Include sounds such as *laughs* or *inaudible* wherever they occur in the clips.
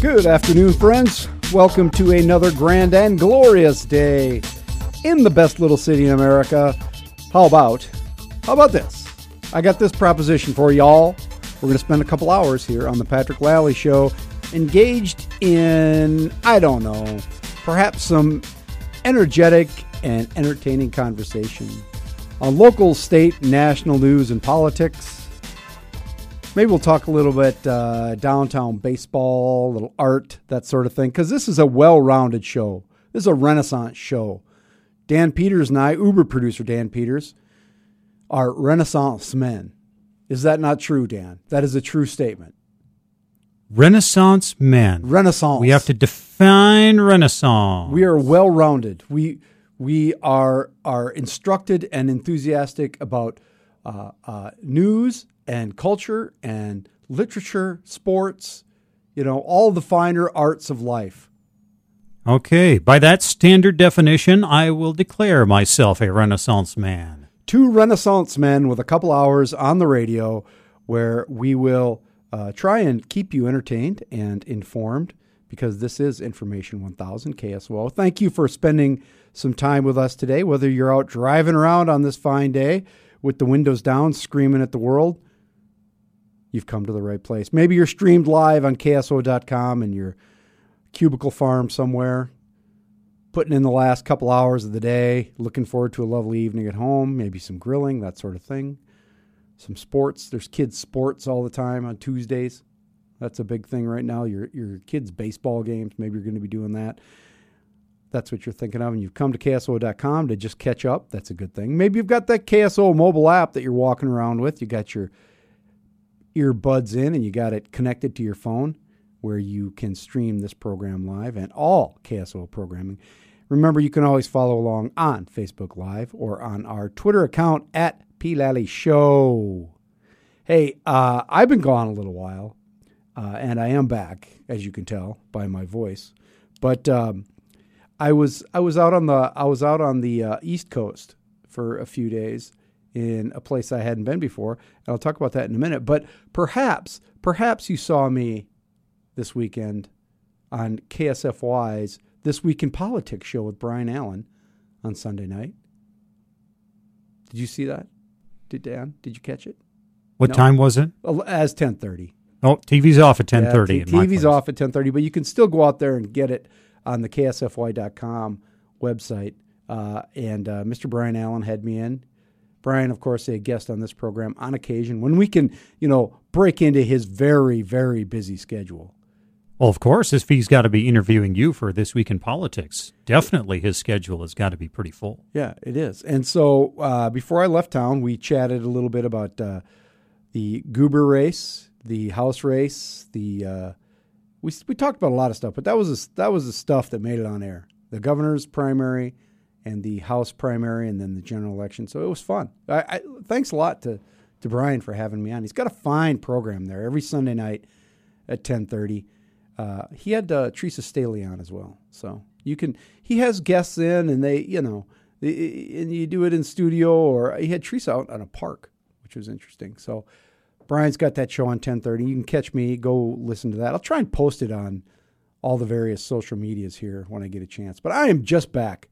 Good afternoon, friends. Welcome to another grand and glorious day in the best little city in America. How about, how about this? I got this proposition for y'all. We're going to spend a couple hours here on the Patrick Lalley Show engaged in, I don't know, perhaps some energetic and entertaining conversation on local, state, national news and politics Maybe we'll talk a little bit uh, downtown baseball, a little art, that sort of thing, because this is a well rounded show. This is a renaissance show. Dan Peters and I, Uber producer Dan Peters, are renaissance men. Is that not true, Dan? That is a true statement. Renaissance men. Renaissance. We have to define renaissance. We are well rounded. We we are are instructed and enthusiastic about uh, uh, news and culture and literature, sports, you know, all the finer arts of life. Okay, by that standard definition, I will declare myself a Renaissance man. Two Renaissance men with a couple hours on the radio where we will uh, try and keep you entertained and informed because this is Information 1000 KSOO. Thank you for spending some time with us today, whether you're out driving around on this fine day with the windows down, screaming at the world, you've come to the right place. Maybe you're streamed live on KSOO.com and your cubicle farm somewhere, putting in the last couple hours of the day, looking forward to a lovely evening at home, maybe some grilling, that sort of thing. Some sports. There's kids' sports all the time on Tuesdays. That's a big thing right now. Your your kids' baseball games. Maybe you're going to be doing that. That's what you're thinking of, and you've come to KSOO.com to just catch up. That's a good thing. Maybe you've got that KSOO mobile app that you're walking around with. You got your earbuds in and you got it connected to your phone where you can stream this program live and all KSOO programming. Remember, you can always follow along on Facebook Live or on our Twitter account at P. Show. Hey, uh, I've been gone a little while, uh, and I am back, as you can tell by my voice. But um, I was I was out on the I was out on the uh, East Coast for a few days, in a place I hadn't been before. And I'll talk about that in a minute. But perhaps, perhaps you saw me this weekend on KSFY's This Week in Politics show with Brian Allen on Sunday night. Did you see that? Did Dan? Did you catch it? What no. time was it? As ten thirty. Oh, TV's off at ten thirty. Yeah, TV's off at ten thirty, but you can still go out there and get it on the KSFY.com website. Uh, and uh, Mr. Brian Allen had me in. Brian, of course, a guest on this program on occasion when we can, you know, break into his very, very busy schedule. Well, of course, if he's got to be interviewing you for This Week in Politics, definitely his schedule has got to be pretty full. Yeah, it is. And so uh, before I left town, we chatted a little bit about uh, the Goober race, the House race, the. Uh, we, we talked about a lot of stuff, but that was a, that was the stuff that made it on air. The governor's primary, and the House primary and then the general election. So it was fun. I, I, thanks a lot to, to Brian for having me on. He's got a fine program there every Sunday night at 1030. Uh, he had uh, Teresa Stehly on as well. So you can, he has guests in and they, you know, and you do it in studio or he had Teresa out on a park, which was interesting. So Brian's got that show on 1030. You can catch me, go listen to that. I'll try and post it on all the various social medias here when I get a chance. But I am just back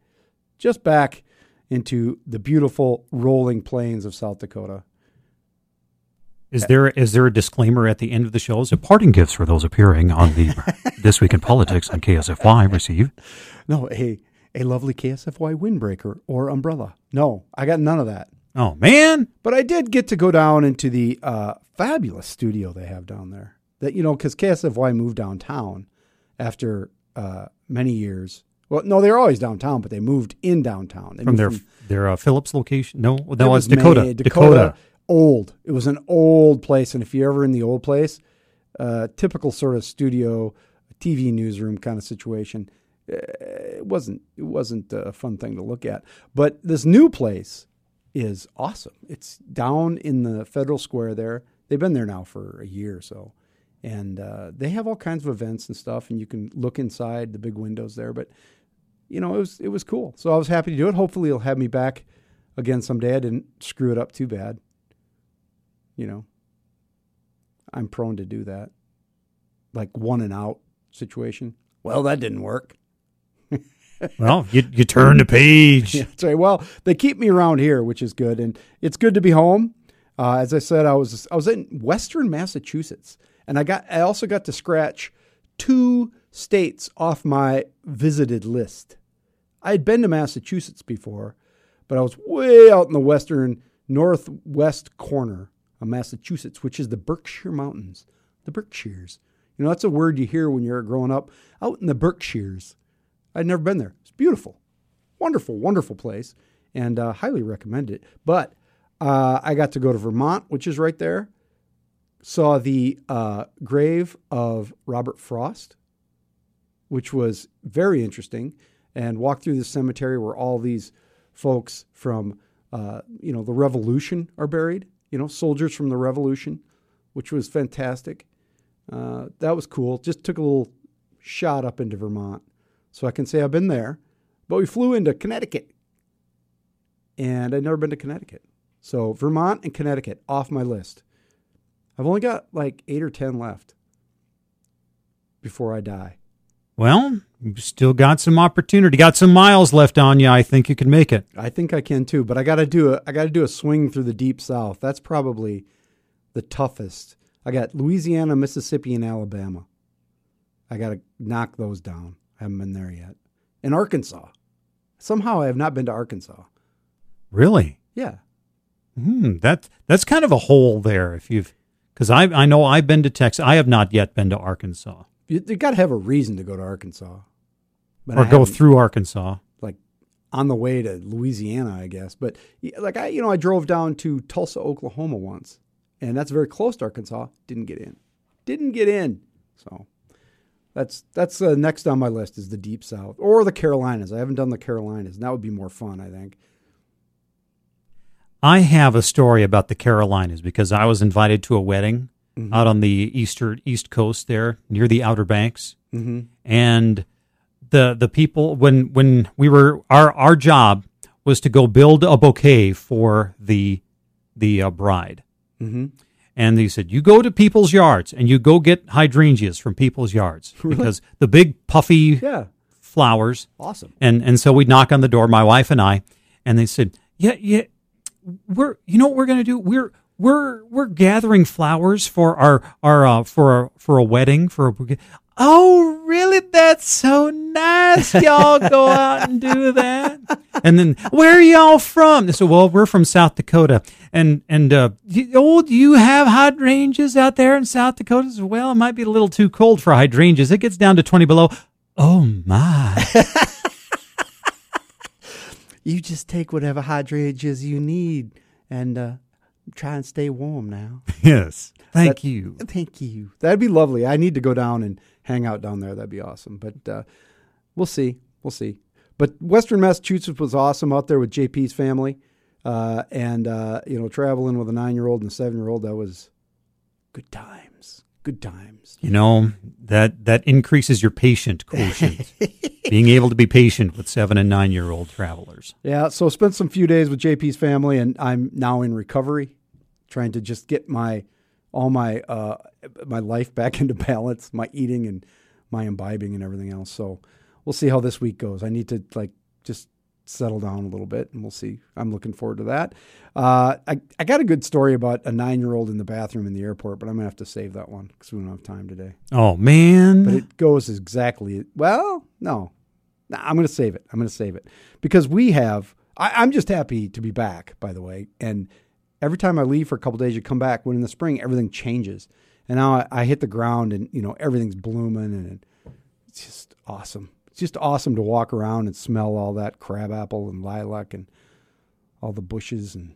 just back into the beautiful rolling plains of South Dakota. Is there is there a disclaimer at the end of the show? Is it parting gifts for those appearing on the *laughs* This Week in Politics on KSFY receive? No, a a lovely KSFY windbreaker or umbrella. No, I got none of that. Oh man! But I did get to go down into the uh, fabulous studio they have down there. That you know, because KSFY moved downtown after uh, many years well, no, they were always downtown, but they moved in downtown. They from their from, their uh, Phillips location. No, that was Dakota. May, Dakota. Dakota. Old. It was an old place, and if you're ever in the old place, uh, typical sort of studio, TV newsroom kind of situation. Uh, it wasn't. It wasn't a fun thing to look at. But this new place is awesome. It's down in the Federal Square there. They've been there now for a year or so and uh, they have all kinds of events and stuff and you can look inside the big windows there but you know, it was it was cool. So I was happy to do it. Hopefully, he'll have me back again someday. I didn't screw it up too bad. You know, I'm prone to do that. Like one and out situation. Well, that didn't work. *laughs* Well, you you turn the page. Yeah, *laughs* that's right. Well, they keep me around here, which is good, and it's good to be home. Uh, as I said, I was I was in Western Massachusetts, and I got I also got to scratch two states off my visited list. I had been to Massachusetts before, but I was way out in the western northwest corner of Massachusetts, which is the Berkshire Mountains. The Berkshires. You know, that's a word you hear when you're growing up out in the Berkshires. I'd never been there. It's beautiful, wonderful, wonderful place, and uh, highly recommend it. But uh, I got to go to Vermont, which is right there. Saw the uh, grave of Robert Frost, which was very interesting, and walked through the cemetery where all these folks from uh, you know the Revolution are buried. You know, soldiers from the Revolution, which was fantastic. Uh, that was cool. Just took a little shot up into Vermont so I can say I've been there. But we flew into Connecticut, and I'd never been to Connecticut. So Vermont and Connecticut off my list. I've only got like eight or ten left before I die. Well, you still got some opportunity. Got some miles left on you. I think you can make it. I think I can too, but I got to do a I got to do a swing through the deep south. That's probably the toughest. I got Louisiana, Mississippi, and Alabama. I got to knock those down. I haven't been there yet. And Arkansas. Somehow I have not been to Arkansas. Really? Yeah. Hmm, that that's kind of a hole there. If you've, because I I know I've been to Texas. I have not yet been to Arkansas You, you got to have a reason to go to Arkansas. But or go through Arkansas. like on the way to Louisiana, I guess. But like I, you know, I drove down to Tulsa, Oklahoma once, and that's very close to Arkansas. Didn't get in. Didn't get in. So that's that's uh, next on my list is the Deep South or the Carolinas. I haven't done the Carolinas, and that would be more fun, I think. I have a story about the Carolinas because I was invited to a wedding Mm-hmm. out on the eastern east coast there near the Outer Banks, Mm-hmm. and the the people when when we were our our job was to go build a bouquet for the the uh, bride. Mm-hmm. And they said, you go to people's yards and you go get hydrangeas from people's yards *laughs* because the big puffy Yeah, flowers. awesome. And and so we'd knock on the door, my wife and I, and they said, yeah, yeah, we're you know what we're gonna do? We're we're we're gathering flowers for our our uh, for a, for a wedding for a. Oh, really? That's so nice. Y'all go out and do that. And then, where are y'all from? They said, well, we're from South Dakota. And, and, uh, you- oh, do you have hydrangeas out there in South Dakota? Said, well, it might be a little too cold for hydrangeas. It gets down to 20 below. Oh, my. *laughs* You just take whatever hydrangeas you need and uh, try and stay warm now. yes. Thank That- you. Thank you. That'd be lovely. I need to go down and hang out down there. That'd be awesome. But uh, we'll see. We'll see. But Western Massachusetts was awesome out there with JP's family, uh, and uh, you know, traveling with a nine-year-old and a seven-year-old. That was good times. Good times. You know, that, that increases your patient quotient. *laughs* Being able to be patient with seven and nine year old travelers. Yeah. So spent some few days with JP's family, and I'm now in recovery, trying to just get my all my uh, my life back *laughs* into balance, my eating and my imbibing and everything else. So we'll see how this week goes. I need to like just settle down a little bit, and we'll see. I'm looking forward to that. Uh, I I got a good story about a nine year old in the bathroom in the airport, but I'm gonna have to save that one because we don't have time today. Oh, man. But it goes exactly well. No, Nah, I'm going to save it. I'm going to save it because we have. I, I'm just happy to be back. By the way, and every time I leave for a couple days, you come back. When in the spring, everything changes, and now I, I hit the ground, and you know everything's blooming, and it's just awesome. It's just awesome to walk around and smell all that crabapple and lilac and all the bushes, and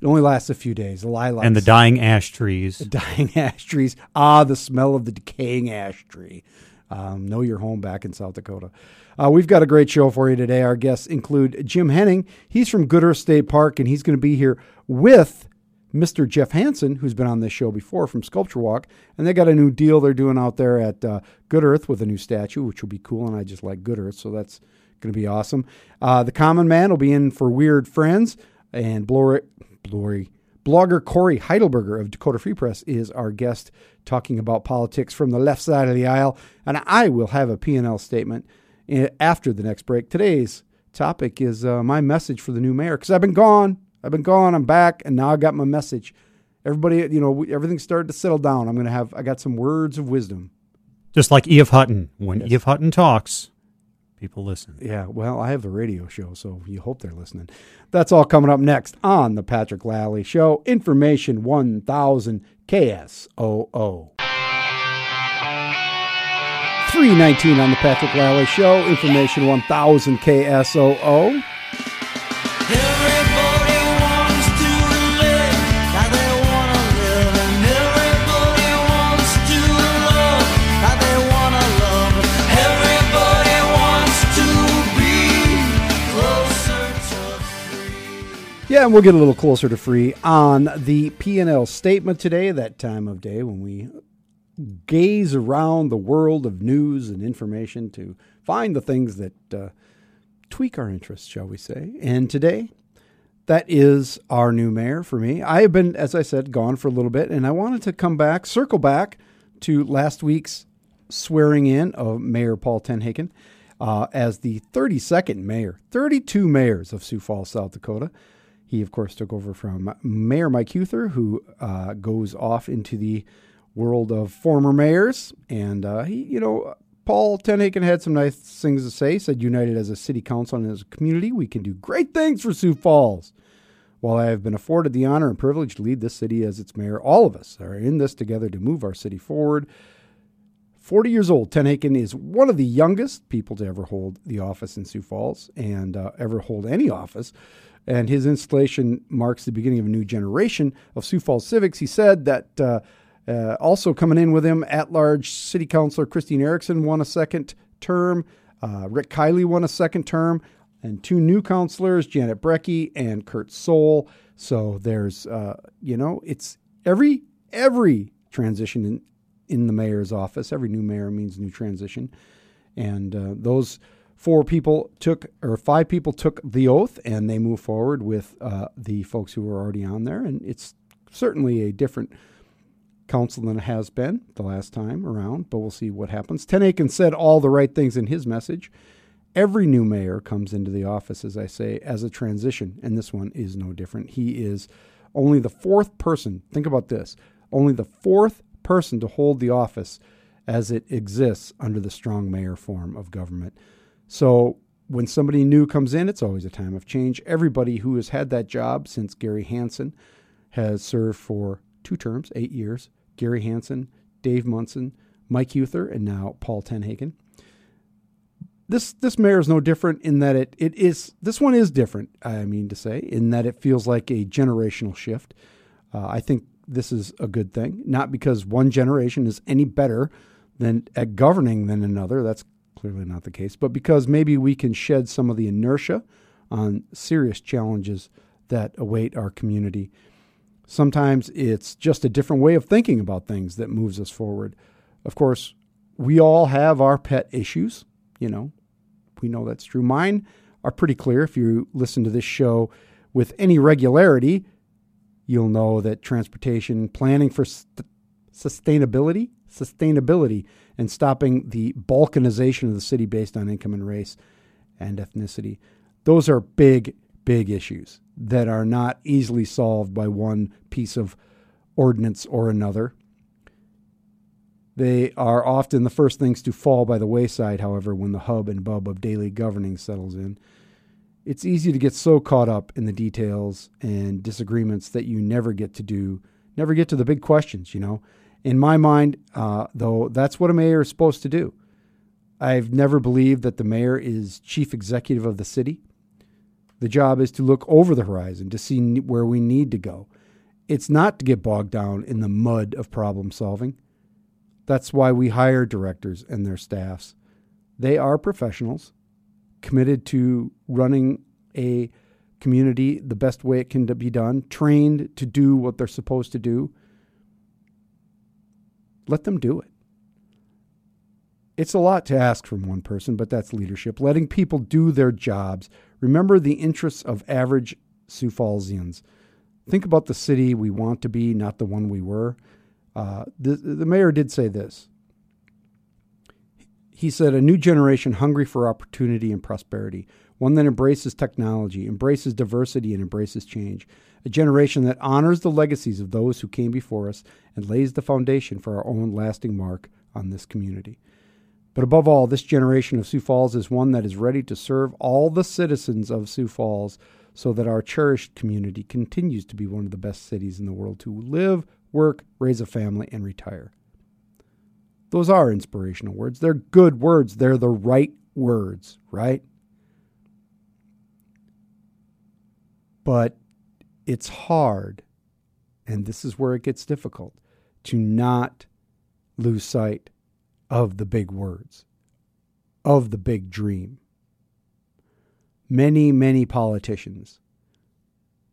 it only lasts a few days. The lilac and the dying ash trees. the *laughs* dying ash trees. Ah, the smell of the decaying ash tree. Um, know your home back in South Dakota. Uh, we've got a great show for you today. Our guests include Jim Henning. He's from Good Earth State Park, and he's going to be here with Mr. Jeff Hansen, who's been on this show before from Sculpture Walk. And they got a new deal they're doing out there at uh, Good Earth with a new statue, which will be cool. And I just like Good Earth, so that's going to be awesome. Uh, the Common Man will be in for Weird Friends, and Blory, Blory, Blogger Cory Heidelberger of Dakota Free Press is our guest talking about politics from the left side of the aisle. And I will have a P&L statement eh, after the next break. Today's topic is uh, my message for the new mayor because I've been gone. I've been gone. I'm back, and now I got my message. Everybody, you know, everything's started to settle down. I'm going to have, I got some words of wisdom. Just like E.F. Hutton. When Yes. E.F. Hutton talks, people listen. Yeah, well, I have a radio show, so you hope they're listening. That's all coming up next on the Patrick Lalley Show. Information 1000 KSOO. 319 on the Patrick Lalley Show. Information 1000 KSOO. Everybody wants to live how they wanna live, and everybody wants to love how they wanna love. Everybody wants to be closer to free. Yeah, and we'll get a little closer to free on the P&L statement today, that time of day when we gaze around the world of news and information to find the things that uh, tweak our interests, shall we say. And today, that is our new mayor for me. I have been, as I said, gone for a little bit, and I wanted to come back, circle back to last week's swearing in of Mayor Paul Tenhaken uh, as the 32nd mayor, 32 mayors of Sioux Falls, South Dakota. He, of course, took over from Mayor Mike Huether, who uh, goes off into the world of former mayors. And uh, he, you know, Paul Tenhaken had some nice things to say. Said, united as a city council and as a community, we can do great things for Sioux Falls. While I have been afforded the honor and privilege to lead this city as its mayor, all of us are in this together to move our city forward. 40 years old, Tenhaken is one of the youngest people to ever hold the office in Sioux Falls and uh, ever hold any office. And his installation marks the beginning of a new generation of Sioux Falls civics. He said that uh, uh, also coming in with him, at large city councilor Christine Erickson won a second term. Uh, Rick Kiley won a second term. And two new councilors, Janet Brekke and Curt Soehl. So there's, uh, you know, it's every every transition in, in the mayor's office. Every new mayor means new transition. And uh, those four people took, or five people took the oath, and they move forward with uh, the folks who were already on there. And it's certainly a different council than it has been the last time around, but we'll see what happens. TenHaken said all the right things in his message. Every new mayor comes into the office, as I say, as a transition, and this one is no different. He is only the fourth person, think about this, only the fourth person to hold the office as it exists under the strong mayor form of government. So when somebody new comes in, it's always a time of change. Everybody who has had that job since Gary Hanson has served for two terms, eight years. Gary Hanson, Dave Munson, Mike Huether, and now Paul TenHaken. This this mayor is no different in that it, it is this one is different. I mean to say in that it feels like a generational shift. Uh, I think this is a good thing, not because one generation is any better than at governing than another. That's clearly not the case, but because maybe we can shed some of the inertia on serious challenges that await our community. Sometimes it's just a different way of thinking about things that moves us forward. Of course, we all have our pet issues, you know. We know that's true. Mine are pretty clear. If you listen to this show with any regularity, you'll know that transportation planning for st- sustainability, sustainability, and stopping the balkanization of the city based on income and race and ethnicity. Those are big, big issues that are not easily solved by one piece of ordinance or another. They are often the first things to fall by the wayside, however, when the hub and bub of daily governing settles in. It's easy to get so caught up in the details and disagreements that you never get to do, never get to the big questions, you know. In my mind, uh, though, that's what a mayor is supposed to do. I've never believed that the mayor is chief executive of the city. The job is to look over the horizon to see where we need to go. It's not to get bogged down in the mud of problem solving. That's why we hire directors and their staffs. They are professionals committed to running a community the best way it can be done, trained to do what they're supposed to do. Let them do it. It's a lot to ask from one person, but that's leadership. Letting people do their jobs. Remember the interests of average Sioux Fallsians. Think about the city we want to be, not the one we were. Uh, the, the mayor did say this. He said, A new generation hungry for opportunity and prosperity, one that embraces technology, embraces diversity, and embraces change. A generation that honors the legacies of those who came before us and lays the foundation for our own lasting mark on this community. But above all, this generation of Sioux Falls is one that is ready to serve all the citizens of Sioux Falls so that our cherished community continues to be one of the best cities in the world to live, work, raise a family, and retire. Those are inspirational words. They're good words. They're the right words, right? But it's hard, and this is where it gets difficult, to not lose sight of the big words, of the big dream. Many, many politicians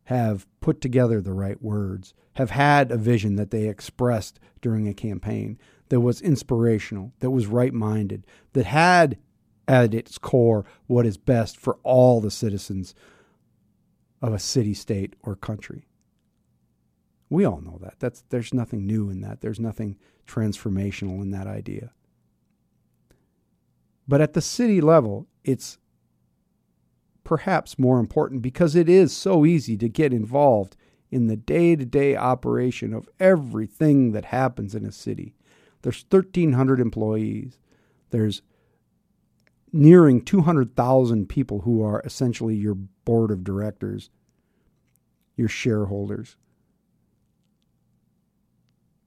have put together the right words, have had a vision that they expressed during a campaign that was inspirational, that was right minded, that had at its core what is best for all the citizens of a city, state, or country. We all know that. That's there's nothing new in that. There's nothing transformational in that idea. But at the city level, it's perhaps more important because it is so easy to get involved in the day to day operation of everything that happens in a city. There's 1,300 employees. There's nearing 200,000 people who are essentially your board of directors, your shareholders.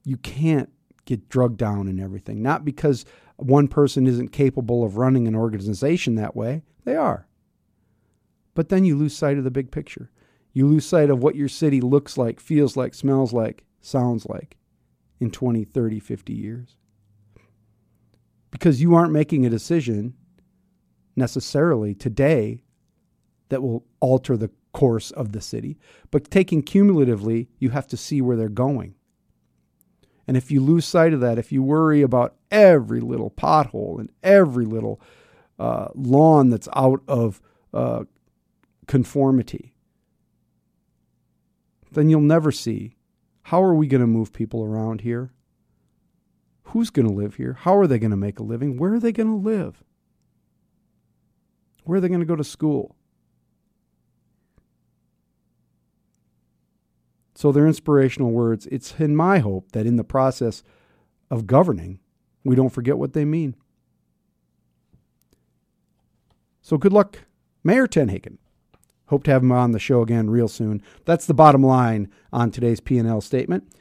You can't get drugged down in everything. Not because one person isn't capable of running an organization that way, they are. But then you lose sight of the big picture. You lose sight of what your city looks like, feels like, smells like, sounds like in 20, 30, 50 years. Because you aren't making a decision necessarily today that will alter the course of the city, but taking cumulatively, you have to see where they're going. And if you lose sight of that, if you worry about every little pothole and every little uh, lawn that's out of uh, conformity, then you'll never see how are we going to move people around here? Who's going to live here? How are they going to make a living? Where are they going to live? Where are they going to go to school? So they're inspirational words. It's in my hope that in the process of governing, we don't forget what they mean. So good luck, Mayor Tenhaken. Hope to have him on the show again real soon. That's the bottom line on today's P&L statement.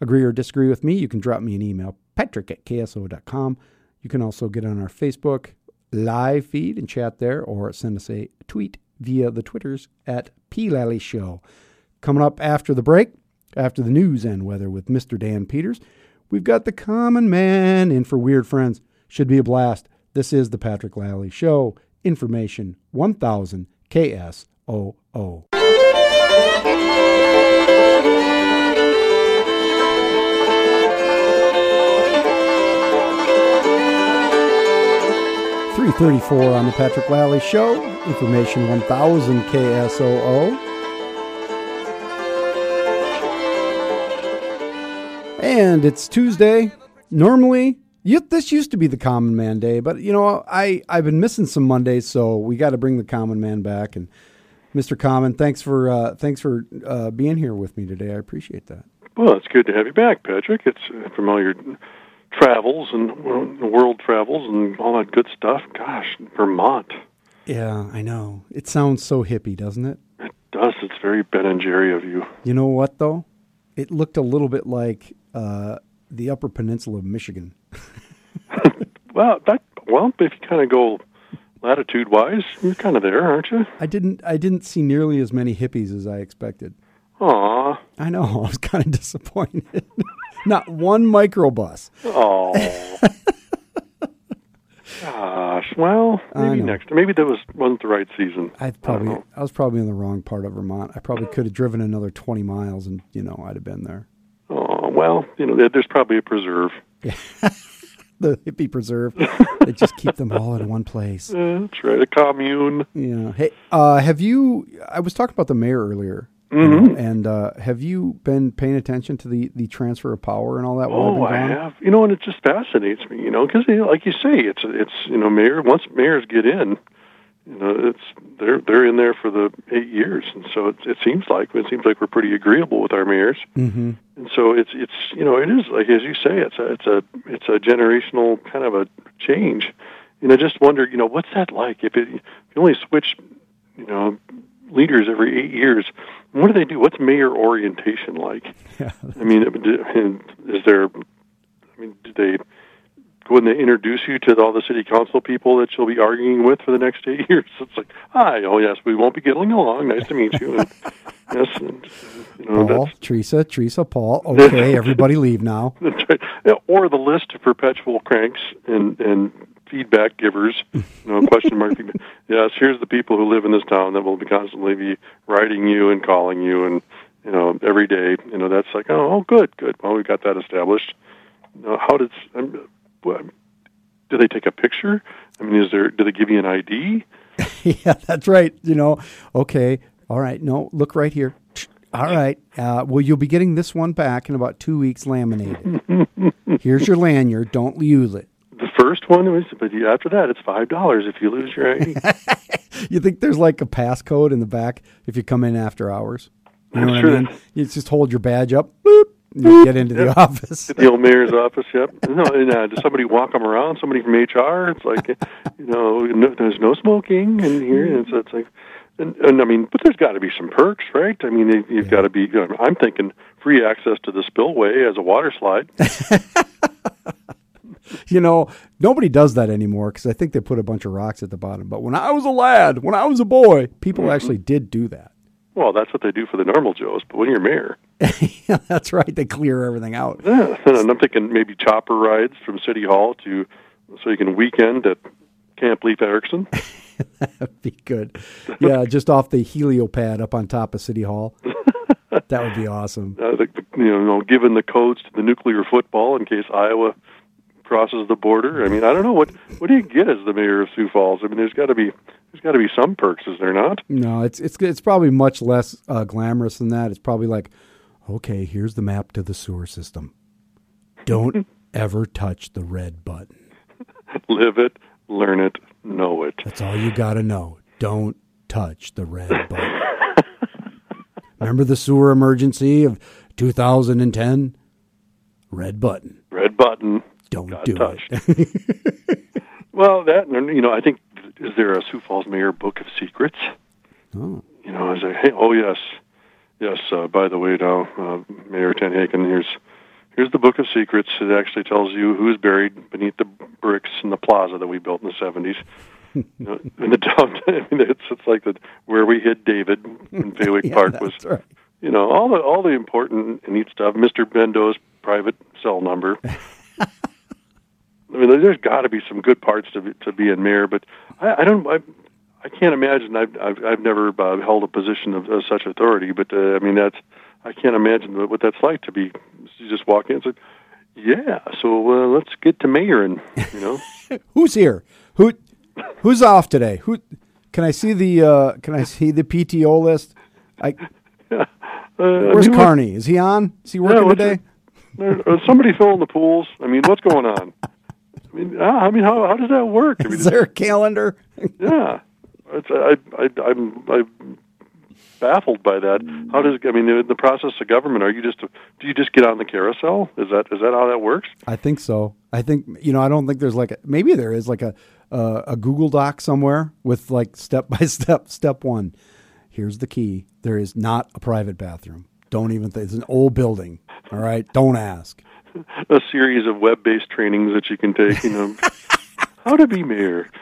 Agree or disagree with me, you can drop me an email, patrick at ksoo.com. You can also get on our Facebook live feed and chat there or send us a tweet via the Twitters at P. Show. Coming up after the break, after the news and weather with Mr. Dan Peters, we've got the common man in for Weird Friends. Should be a blast. This is the Patrick Lalley Show. Information 1000 KSOO. Three thirty-four on the Patrick Lalley Show. Information one thousand KSOO. And it's Tuesday. Normally, you, this used to be the Common Man Day, but you know, I I've been missing some Mondays, so we got to bring the Common Man back. And Mr. Common, thanks for uh, thanks for uh, being here with me today. I appreciate that. Well, it's good to have you back, Patrick. It's uh, from all your travels and world travels and all that good stuff. Gosh, Vermont. Yeah, I know. It sounds so hippie, doesn't it? It does. It's very Ben and Jerry of you. You know what though? It looked a little bit like uh, the Upper Peninsula of Michigan. *laughs* Well, that well, if you kind of go latitude wise, you're kind of there, aren't you? I didn't I didn't see nearly as many hippies as I expected. Aw, I know. *laughs* I was kind of disappointed. *laughs* Not one microbus. oh. Gosh, well, maybe next. Maybe that was wasn't the right season. I probably know. I was probably in the wrong part of Vermont. I probably could have driven another twenty miles, and you know I'd have been there. Well, you know, there's probably a preserve. *laughs* The hippie preserve. they just keep them all in one place. *laughs* Uh, that's right, a commune. Yeah. Hey, uh, have you? I was talking about the mayor earlier. you know, Mhm. and uh, have you been paying attention to the, the transfer of power and all that? Oh, been I have. You know, and it just fascinates me. You know, because like you say, it's it's you know, mayor once mayors get in, you know, it's they're they're in there for the eight years, and so it, it seems like it seems like we're pretty agreeable with our mayors, Mm-hmm. and so it's it's you know, it is like as you say, it's a it's a it's a generational kind of a change, and I just wonder, you know, what's that like if it if you only switch, you know, leaders every eight years. What do they do? What's mayor orientation like? Yeah. I mean, is there? I mean, do they when they introduce you to all the city council people that you'll be arguing with for the next eight *laughs* years? It's like, hi, oh yes, we won't be getting along. Nice to meet you. And, *laughs* yes, and, you know Paul, Teresa, Teresa, Paul. *laughs* Okay, everybody leave now. right. Or the list of perpetual cranks and and feedback givers. You know, question mark. feedback. Yes, here's the people who live in this town that will be constantly be writing you and calling you and you know every day. You know, that's like, oh, oh good, good. Well, we've got that established. Now, how did um, what, do they take a picture? I mean, is there? Do they give you an ID? *laughs* yeah, that's right. You know, okay, all right. No, look right here. All right. Uh, well, you'll be getting this one back in about two weeks, laminated. *laughs* Here's your lanyard. Don't use it. The first one was, but after that, it's five dollars if you lose your ID. *laughs* You think there's like a passcode in the back if you come in after hours? You know I'm what sure I mean? You just hold your badge up, boop, you get into the office. The old mayor's office, yep. No, and uh, does somebody walk them around? Somebody from HR? It's like, *laughs* you know, no, there's no smoking in here, and so it's like, and, and I mean, but there's got to be some perks, right? I mean, you've got to be. You know, I'm thinking free access to the spillway as a water slide. *laughs* You know, nobody does that anymore because I think they put a bunch of rocks at the bottom. But when I was a lad, when I was a boy, people Mm-hmm. actually did do that. Well, that's what they do for the normal Joes, but when you're mayor, *laughs* yeah, that's right. They clear everything out. yeah. And I'm thinking maybe chopper rides from City Hall to so you can weekend at Camp Leif Erickson. *laughs* That'd be good. Yeah, just off the heliopad up on top of City Hall. *laughs* That would be awesome. uh, the, you know, given the codes to the nuclear football in case Iowa crosses the border. I mean, I don't know what what do you get as the mayor of Sioux Falls? I mean, there's got to be there's got to be some perks, is there not? No, it's it's it's probably much less uh, glamorous than that. It's probably like, okay, here's the map to the sewer system. Don't *laughs* ever touch the red button. Live it, learn it, know it. That's all you got to know. Don't touch the red *laughs* button. Remember the sewer emergency of 2010? Red button. Red button. Don't Got do touched. it. *laughs* Well, that you know, I think is there a Sioux Falls Mayor Book of Secrets? oh, You know, is there? Hey, oh yes, yes. Uh, by the way, now uh, Mayor Tenhaken, here's here's the Book of Secrets. It actually tells you who's buried beneath the bricks in the plaza that we built in the seventies. *laughs* you know, in the downtown, *laughs* I mean, it's it's like the where we hid David in Fawick yeah, Park was. right. You know, all the all the important and neat stuff. Mister Bendo's private cell number. I mean, there's got to be some good parts to be, to being mayor, but I, I don't. I, I can't imagine. I've I've, I've never uh, held a position of, of such authority, but uh, I mean that's. I can't imagine what, what that's like to be. You just walk in and say, "Yeah, so uh, let's get to mayor," and you know, *laughs* Who's here? Who who's off today? Who can I see the uh, can I see the PTO list? I, *laughs* uh, where's I mean, Carney? Is he on? Is he working what's today? uh, somebody filling the pools. I mean, what's going on? *laughs* I mean, I mean, how how does that work? I mean, Is there a calendar? Yeah, it's, I, I, I'm, I'm baffled by that. How does I mean in the process of government? Are you just do you just get on the carousel? Is that is that how that works? I think so. I think you know. I don't think there's like a, maybe there is like a uh, a Google Doc somewhere with like step by *laughs* step. Step one. Here's the key. There is not a private bathroom. Don't even think it's an old building. All right. Don't ask. *laughs* A series of web-based trainings that you can take. You know, *laughs* how to be mayor. *laughs*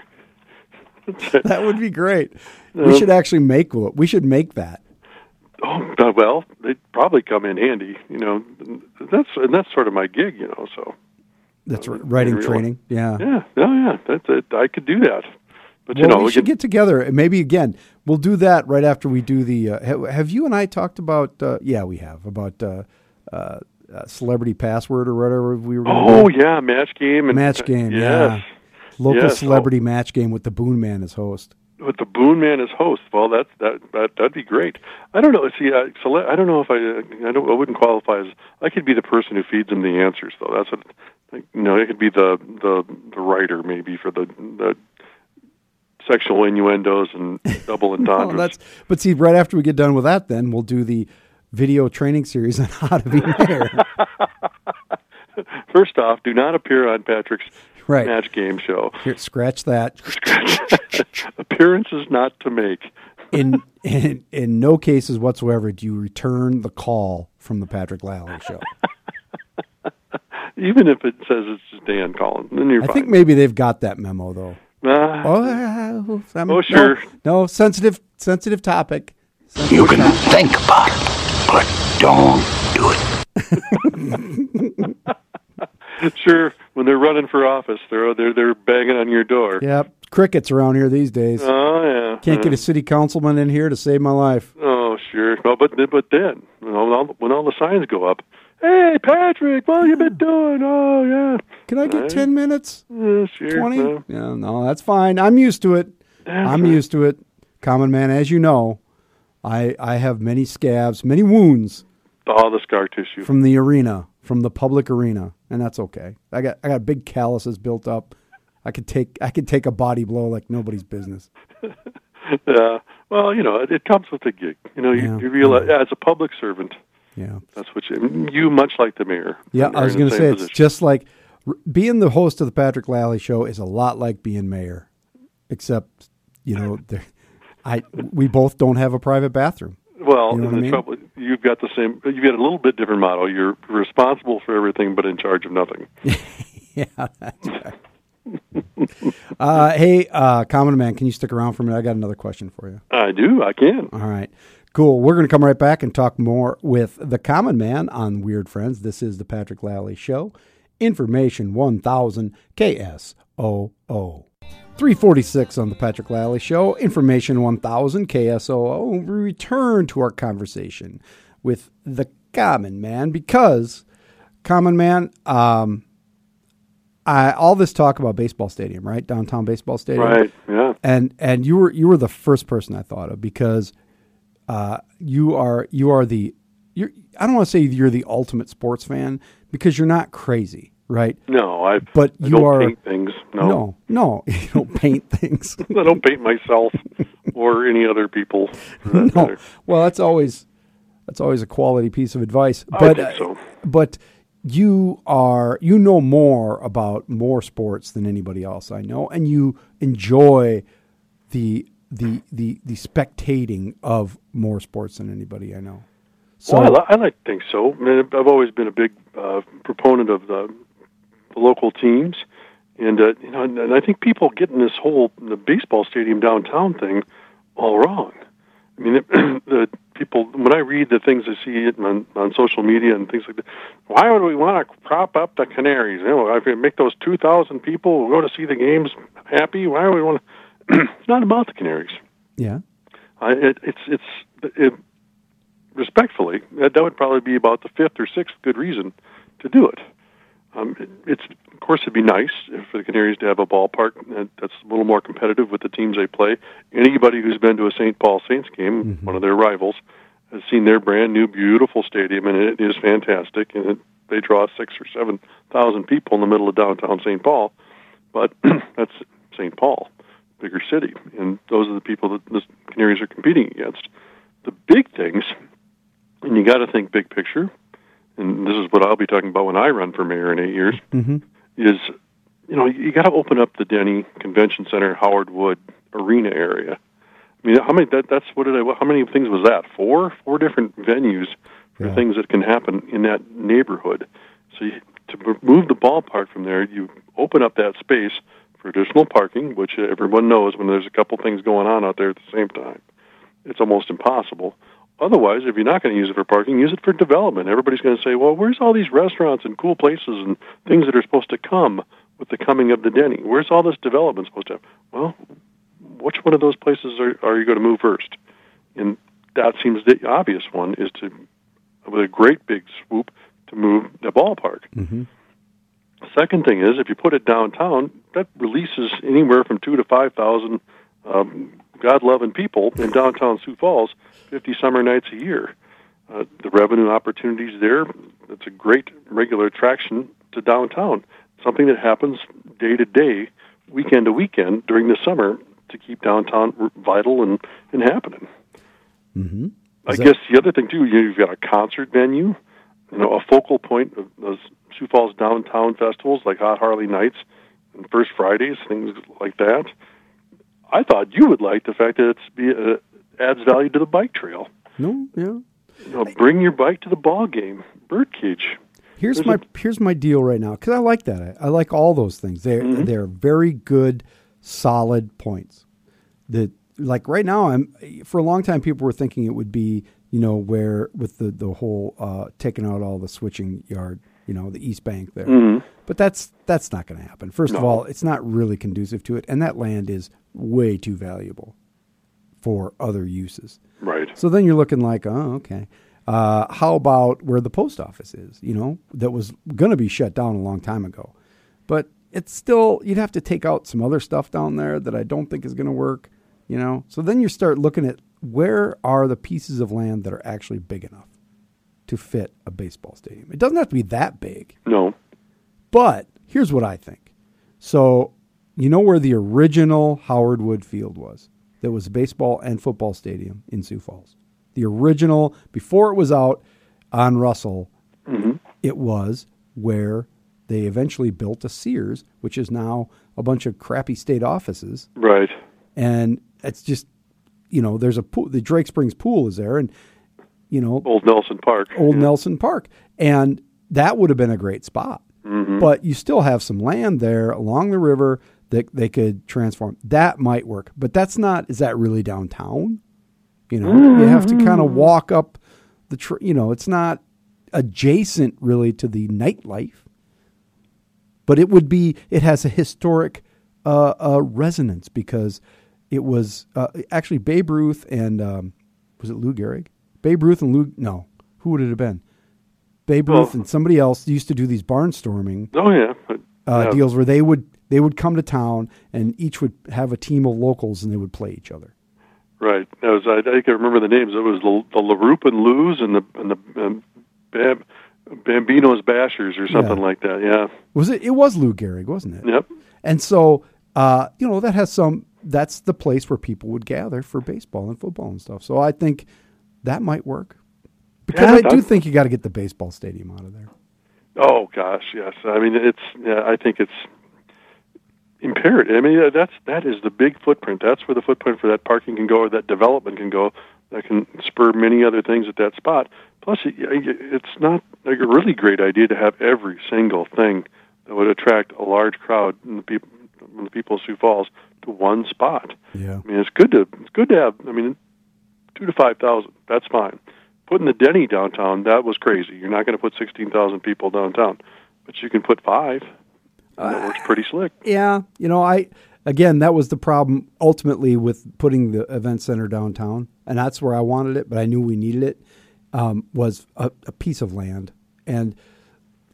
That would be great. We should actually make we should make that. Oh uh, well, they'd probably come in handy. You know, that's and that's sort of my gig. You know, so That's writing training. Yeah. yeah, oh yeah, that, that I could do that. But Well, you know, we we should get together. and Maybe again, we'll do that right after we do the. Uh, have, have you and I talked about? Uh, yeah, we have about uh, uh, uh, celebrity password or whatever we were. Oh do. yeah, match game and match game. Yes. Yeah, local Yes. celebrity match game with the Boone Man as host. with the Boone Man as host. Well, that's that that that'd be great. I don't know. See, I, so I don't know if I I don't I wouldn't qualify as I could be the person who feeds him the answers though. That's what you know. I could be the the the writer maybe for the the sexual innuendos and double *laughs* Oh, entendres. that's but see, right after we get done with that, then we'll do the video training series on how to be *laughs* mayor. First off, do not appear on Patrick's Right. match game show. Here, scratch that. *laughs* Appearances not to make. In in in no cases whatsoever do you return the call from the Patrick Lalley show. *laughs* Even if it says it's just Dan calling, then you're I fine. think maybe they've got that memo though. Ah, Oh, I'm- Oh, no, sure. No, sensitive sensitive topic. You can think about it, but don't do it. *laughs* sure. When they're running for office, they're they're they're banging on your door. Yep, crickets around here these days. Oh yeah. Can't get a city councilman in here to save my life. Oh sure. Well, but but then you when all, when all the signs go up, hey Patrick, what have you been doing? Oh yeah. Can I get Right. ten minutes? Yeah, sure. Twenty? well, Yeah, no, that's fine. I'm used to it. That's I'm right. used to it. Common man, as you know, I I have many scabs, many wounds all the scar tissue. from the arena, from the public arena, and that's okay. I got I got big calluses built up. I could take I could take a body blow like nobody's business. *laughs* Yeah. Well, you know, it, it comes with the gig. You know, you, Yeah. you realize as a public servant, Yeah. that's what you, you much like the mayor. Yeah, I was going to say it's just like r- being the host of the Patrick Lalley show is a lot like being mayor, except you know, *laughs* there- I we both don't have a private bathroom. Well, You know and I the mean? trouble you've got the same. You've got a little bit different motto. You're responsible for everything, but in charge of nothing. *laughs* Yeah, right. *laughs* uh, hey, uh, Common Man, can you stick around for a minute? I got another question for you. I do. I can. All right. Cool. We're going to come right back and talk more with the Common Man on Weird Friends. This is the Patrick Lalley Show. Information 1000 KSOO. 346 on the Patrick Lalley Show. Information 1000 KSOO. We return to our conversation with the Common Man because, Common Man, um, I, all this talk about baseball stadium, right? Downtown baseball stadium Right. Yeah. and and you were you were the first person I thought of because uh, you are you are the you're I don't want to say you're the ultimate sports fan because you're not crazy, right? No, I. But I you don't are- paint things. No. no, no *laughs* you don't paint things. *laughs* I don't paint myself or any other people. That *laughs* no, matter. well that's always that's always a quality piece of advice. I But think so. but you are you know more about more sports than anybody else I know, and you enjoy the the the the spectating of more sports than anybody I know. So well, I, I like to think so. I mean, I've always been a big uh, proponent of the, the local teams, and uh, you know, and, and I think people getting this whole the baseball stadium downtown thing all wrong. I mean, it, *clears throat* the people when I read the things I see on, on social media and things like that, why would we want to prop up the Canaries? You know, if we make those two thousand people who go to see the games happy, why would we want *clears throat* to? it's not about the Canaries. yeah, I, it, it's it's it, respectfully that, that would probably be about the fifth or sixth good reason to do it. Um, it- it's of course it'd be nice for the Canaries to have a ballpark that, that's a little more competitive with the teams they play. Anybody who's been to a St. Paul Saints game, one of their rivals, has seen their brand new beautiful stadium, and it is fantastic. And it, they draw six or seven thousand people in the middle of downtown St. Paul, but *clears throat* that's St. Paul, bigger city, and those are the people that the Canaries are competing against. The big things, and you got to think big picture, and this is what I'll be talking about when I run for mayor in eight years. Mhm. Is you know you got to open up the Denny Convention Center, Howard Wood Arena area. I mean, how many? That, that's what did I? How many things was that? Four, four different venues for Yeah. things that can happen in that neighborhood. So you, to move the ballpark from there, you open up that space for additional parking, which everyone knows when there's a couple things going on out there at the same time, it's almost impossible. Otherwise, if you're not going to use it for parking, use it for development. Everybody's going to say, "Well, where's all these restaurants and cool places and things that are supposed to come with the coming of the Denny? Where's all this development supposed to have?" Well, which one of those places are, are you going to move first? And that seems the obvious one is to, with a great big swoop, to move the ballpark. Mhm. Second thing is, if you put it downtown, that releases anywhere from two to five thousand um, God loving people in downtown Sioux Falls 50 summer nights a year. Uh, the revenue opportunities there, it's a great regular attraction to downtown. Something that happens day to day, weekend to weekend during the summer to keep downtown vital and, and happening. Mm-hmm. I that- guess the other thing too, you- you've got a concert venue, you know, a focal point of those Sioux Falls downtown festivals like Hot Harley Nights and First Fridays, things like that. I thought you would like the fact that it's be uh, adds value to the bike trail. No, yeah. You know, bring your bike to the ball game, birdcage. Here's There's my a- here's my deal right now because I like that. I, I like all those things. They're Mm-hmm. they're very good, solid points. That like right now, I'm for a long time people were thinking it would be you know where with the the whole uh, taking out all the switching yard, you know, the East Bank there. But that's that's not going to happen. First of Mm-hmm. All, it's not really conducive to it, and that land is way too valuable for other uses. Right. So then you're looking like, oh, okay. Uh, how about where the post office is? You know, that was going to be shut down a long time ago, but it's still you'd have to take out some other stuff down there that I don't think is going to work. You know, so then you start looking at where are the pieces of land that are actually big enough to fit a baseball stadium. It doesn't have to be that big, No. but here's what I think. So, you know where the original Howard Wood Field was? That was a baseball and football stadium in Sioux Falls. The original, before it was out on Russell, mm-hmm. it was where they eventually built a Sears, which is now a bunch of crappy state offices. Right. And it's just, you know, there's a pool, the Drake Springs pool is there. And, you know, Old Nelson Park. Old Yeah. Nelson Park. And that would have been a great spot. Mm-hmm. But you still have some land there along the river that they could transform. That might work. But that's not, is that really downtown? You know, you have to kind of walk up the, tr- you know, it's not adjacent really to the nightlife, but it would be, it has a historic uh, uh, resonance because it was uh, actually Babe Ruth and, um, was it Lou Gehrig? Babe Ruth and Lou, no, who would it have been? Babe Well- Ruth and somebody else used to do these barnstorming Oh yeah. But, uh, yeah. deals where they would they would come to town and each would have a team of locals and they would play each other. Right. That was I, I can remember the names. It was the, the Larrupin' Lou's and the and the Bam, Bambino's Bashers or something Yeah. like that. Yeah. Was it? It was Lou Gehrig, wasn't it? Yep. And so, uh, you know, that has some. That's the place where people would gather for baseball and football and stuff. So I think that might work because Yeah, I do think you got to get the baseball stadium out of there. Oh gosh, yes. I mean, it's. Yeah, I think it's imperative. I mean, that's that is the big footprint. That's where the footprint for that parking can go, or that development can go. That can spur many other things at that spot. Plus, it, it's not like a really great idea to have every single thing that would attract a large crowd in the people, the people of Sioux Falls to one spot. Yeah. I mean, it's good to it's good to have. I mean, two to five thousand. That's fine. Putting the Denny downtown, that was crazy. You're not going to put sixteen thousand people downtown, but you can put five. That works pretty slick. Yeah, you know, I again that was the problem ultimately with putting the event center downtown, and that's where I wanted it, but I knew we needed it. Um, was a, a piece of land, and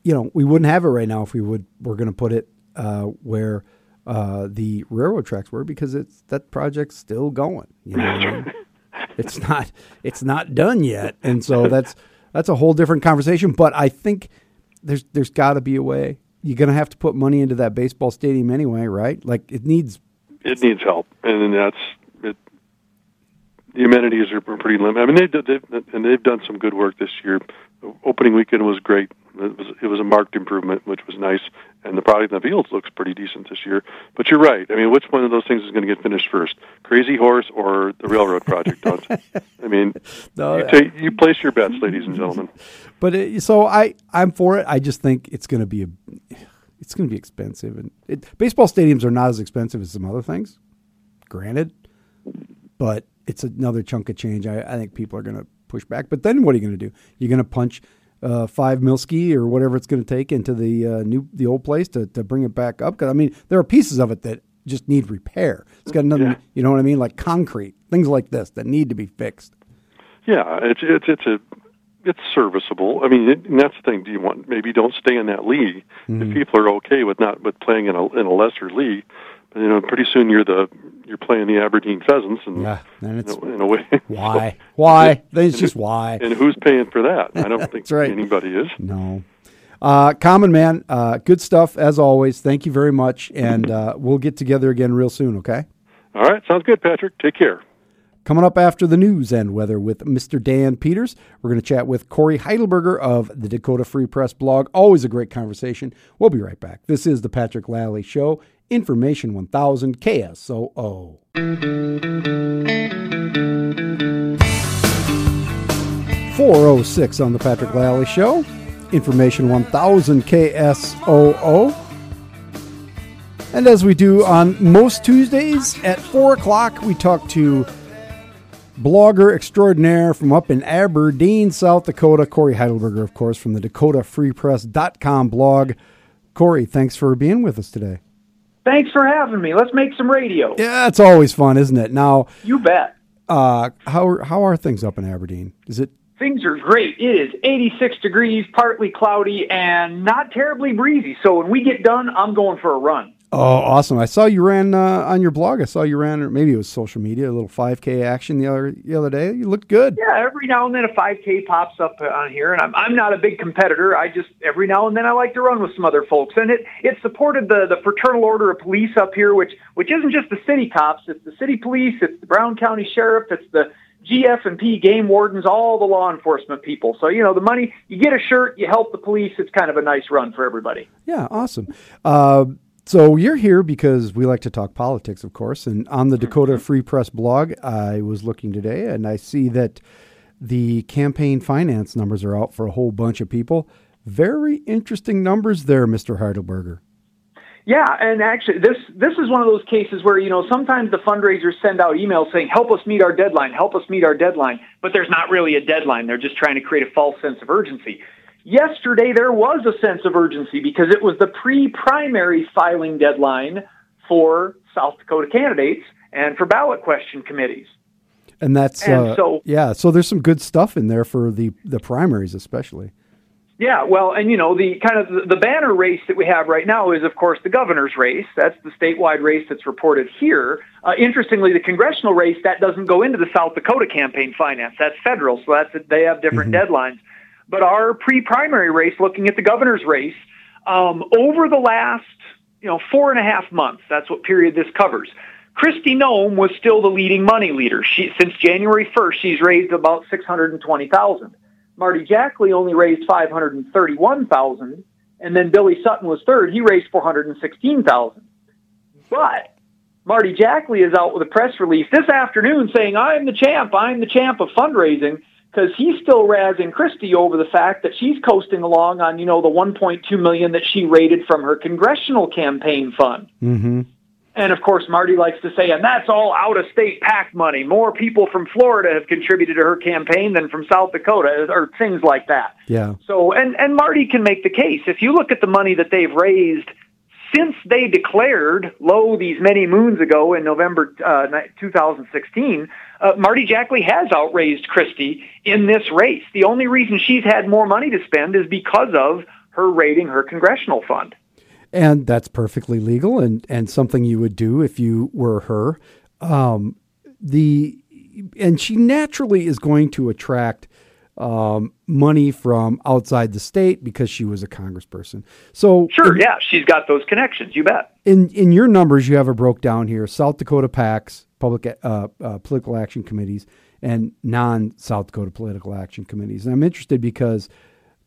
you know we wouldn't have it right now if we would we're going to put it uh, where uh, the railroad tracks were because it's that project's still going. You know, what I mean? *laughs* it's not it's not done yet, and so that's that's a whole different conversation. But I think there's there's got to be a way. You're going to have to put money into that baseball stadium anyway, right? Like it needs. It needs help, and that's. The amenities are pretty limited. I mean, they've, they've and they've done some good work this year. Opening weekend was great. It was it was a marked improvement, which was nice, and the product in the fields looks pretty decent this year. But you're right. I mean, which one of those things is going to get finished first? Crazy Horse or the railroad project? Don't I mean, *laughs* No, you, take, you place your bets, ladies and gentlemen. But it, so I I'm for it. I just think it's going to be a it's going to be expensive, and it, baseball stadiums are not as expensive as some other things. Granted, but it's another chunk of change. I, I think people are going to push back. But then what are you going to do? You're going to punch uh, five Milski or whatever it's going to take into the uh, new the old place to, to bring it back up? Because I mean, there are pieces of it that just need repair. It's got nothing, Yeah. you know what I mean, like concrete things like this that need to be fixed. Yeah, it's it's it's a it's serviceable. I mean, it, and that's the thing. Do you want maybe don't stay in that league if people are okay with not with playing in a in a lesser league? But, you know, pretty soon you're the you're playing the Aberdeen Pheasants, and Yeah, then you know, in a way, *laughs* why, why? Then it's just why. and who's paying for that? I don't *laughs* think right. anybody is. No. Uh, Common Man, uh, good stuff as always. Thank you very much, and *clears throat* uh, we'll get together again real soon. Okay. All right, sounds good, Patrick. Take care. Coming up after the news and weather with Mr. Dan Peters, we're going to chat with Cory Heidelberger of the Dakota Free Press blog. Always a great conversation. We'll be right back. This is the Patrick Lalley Show, Information 1000 KSOO. 406 on the Patrick Lalley Show, Information 1000 KSOO. And as we do on most Tuesdays at 4 o'clock, we talk to blogger extraordinaire from up in Aberdeen, South Dakota, Cory Heidelberger, of course, from the DakotaFreePress.com blog. Cory, thanks for being with us today. Thanks for having me. Let's make some radio. Yeah, it's always fun, isn't it? Now, You bet. uh, how how are things up in Aberdeen? Is it Things are great. It is 86 degrees, partly cloudy, and not terribly breezy. So when we get done, I'm going for a run. Oh, awesome! I saw you ran uh, on your blog. I saw you ran, or maybe it was social media, a little 5K action the other the other day. You looked good. Yeah, every now and then a 5K pops up on here, and I'm I'm not a big competitor. I just every now and then I like to run with some other folks, and it it supported the the Fraternal Order of Police up here, which which isn't just the city cops. It's the city police. It's the Brown County Sheriff. It's the GF and P game wardens, all the law enforcement people. So you know the money. You get a shirt, you help the police. It's kind of a nice run for everybody. Yeah, awesome. Uh, so you're here because we like to talk politics, of course. And on the mm-hmm. Dakota Free Press blog, I was looking today, and I see that the campaign finance numbers are out for a whole bunch of people. Very interesting numbers there, Mr. Heidelberger. Yeah, and actually, this this is one of those cases where you know sometimes the fundraisers send out emails saying, "Help us meet our deadline, help us meet our deadline," but there's not really a deadline. They're just trying to create a false sense of urgency. Yesterday, there was a sense of urgency because it was the pre-primary filing deadline for South Dakota candidates and for ballot question committees. And that's And uh, so- yeah. So there's some good stuff in there for the the primaries, especially. Yeah, well, and you know, the kind of the, banner race that we have right now is, of course, the governor's race. That's the statewide race that's reported here. Uh, interestingly, the congressional race that doesn't go into the South Dakota campaign finance. That's federal, so that's they have different deadlines. But our pre-primary race, looking at the governor's race, um, over the last you know four and a half months, that's what period this covers. Kristi Noem was still the leading money leader. She, since January 1st, she's raised about 620,000. Marty Jackley only raised 531,000, and then Billy Sutton was third. He raised 416,000. But Marty Jackley is out with a press release this afternoon saying, "I'm the champ. I'm the champ of fundraising." Because he's still razzing Kristi over the fact that she's coasting along on, you know, the 1.2 million that she raided from her congressional campaign fund. Mm-hmm. And of course, Marty likes to say, and that's all out of state PAC money. More people from Florida have contributed to her campaign than from South Dakota, or things like that. Yeah. So, and, and Marty can make the case. If you look at the money that they've raised since they declared low these many moons ago in November uh, 2016, uh, Marty Jackley has outraised Kristi in this race. The only reason she's had more money to spend is because of her raiding her congressional fund. and that's perfectly legal and and something you would do if you were her. Um, the and she naturally is going to attract um, money from outside the state because she was a congressperson. So Sure, in, yeah, she's got those connections. You bet. in in your numbers, you have it broke down here: South Dakota PACs, public uh, uh, political action committees, and non South Dakota political action committees. And I'm interested because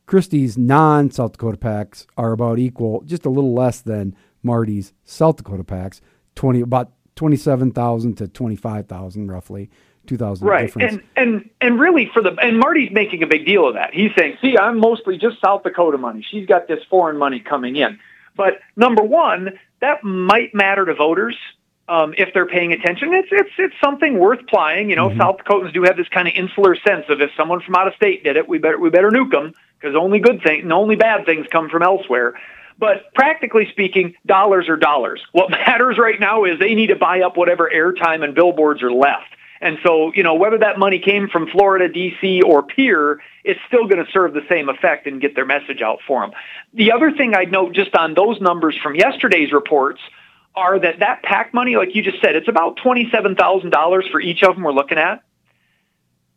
Kristi's non South Dakota PACs are about equal, just a little less than Marty's South Dakota PACs, twenty about twenty seven thousand to twenty five thousand roughly, two thousand Right, difference. and and and really for the and Marty's making a big deal of that. He's saying, "See, I'm mostly just South Dakota money. She's got this foreign money coming in." But number one, that might matter to voters um, if they're paying attention. It's it's it's something worth plying. You know, South Dakotans do have this kind of insular sense of if someone from out of state did it, we better we better nuke them because only good things, and only bad things come from elsewhere. But practically speaking, dollars are dollars. What *laughs* matters right now is they need to buy up whatever airtime and billboards are left. And so, you know, whether that money came from Florida, D.C., or Pierre, it's still going to serve the same effect and get their message out for them. The other thing I'd note just on those numbers from yesterday's reports are that that PAC money, like you just said, it's about $27,000 for each of them we're looking at.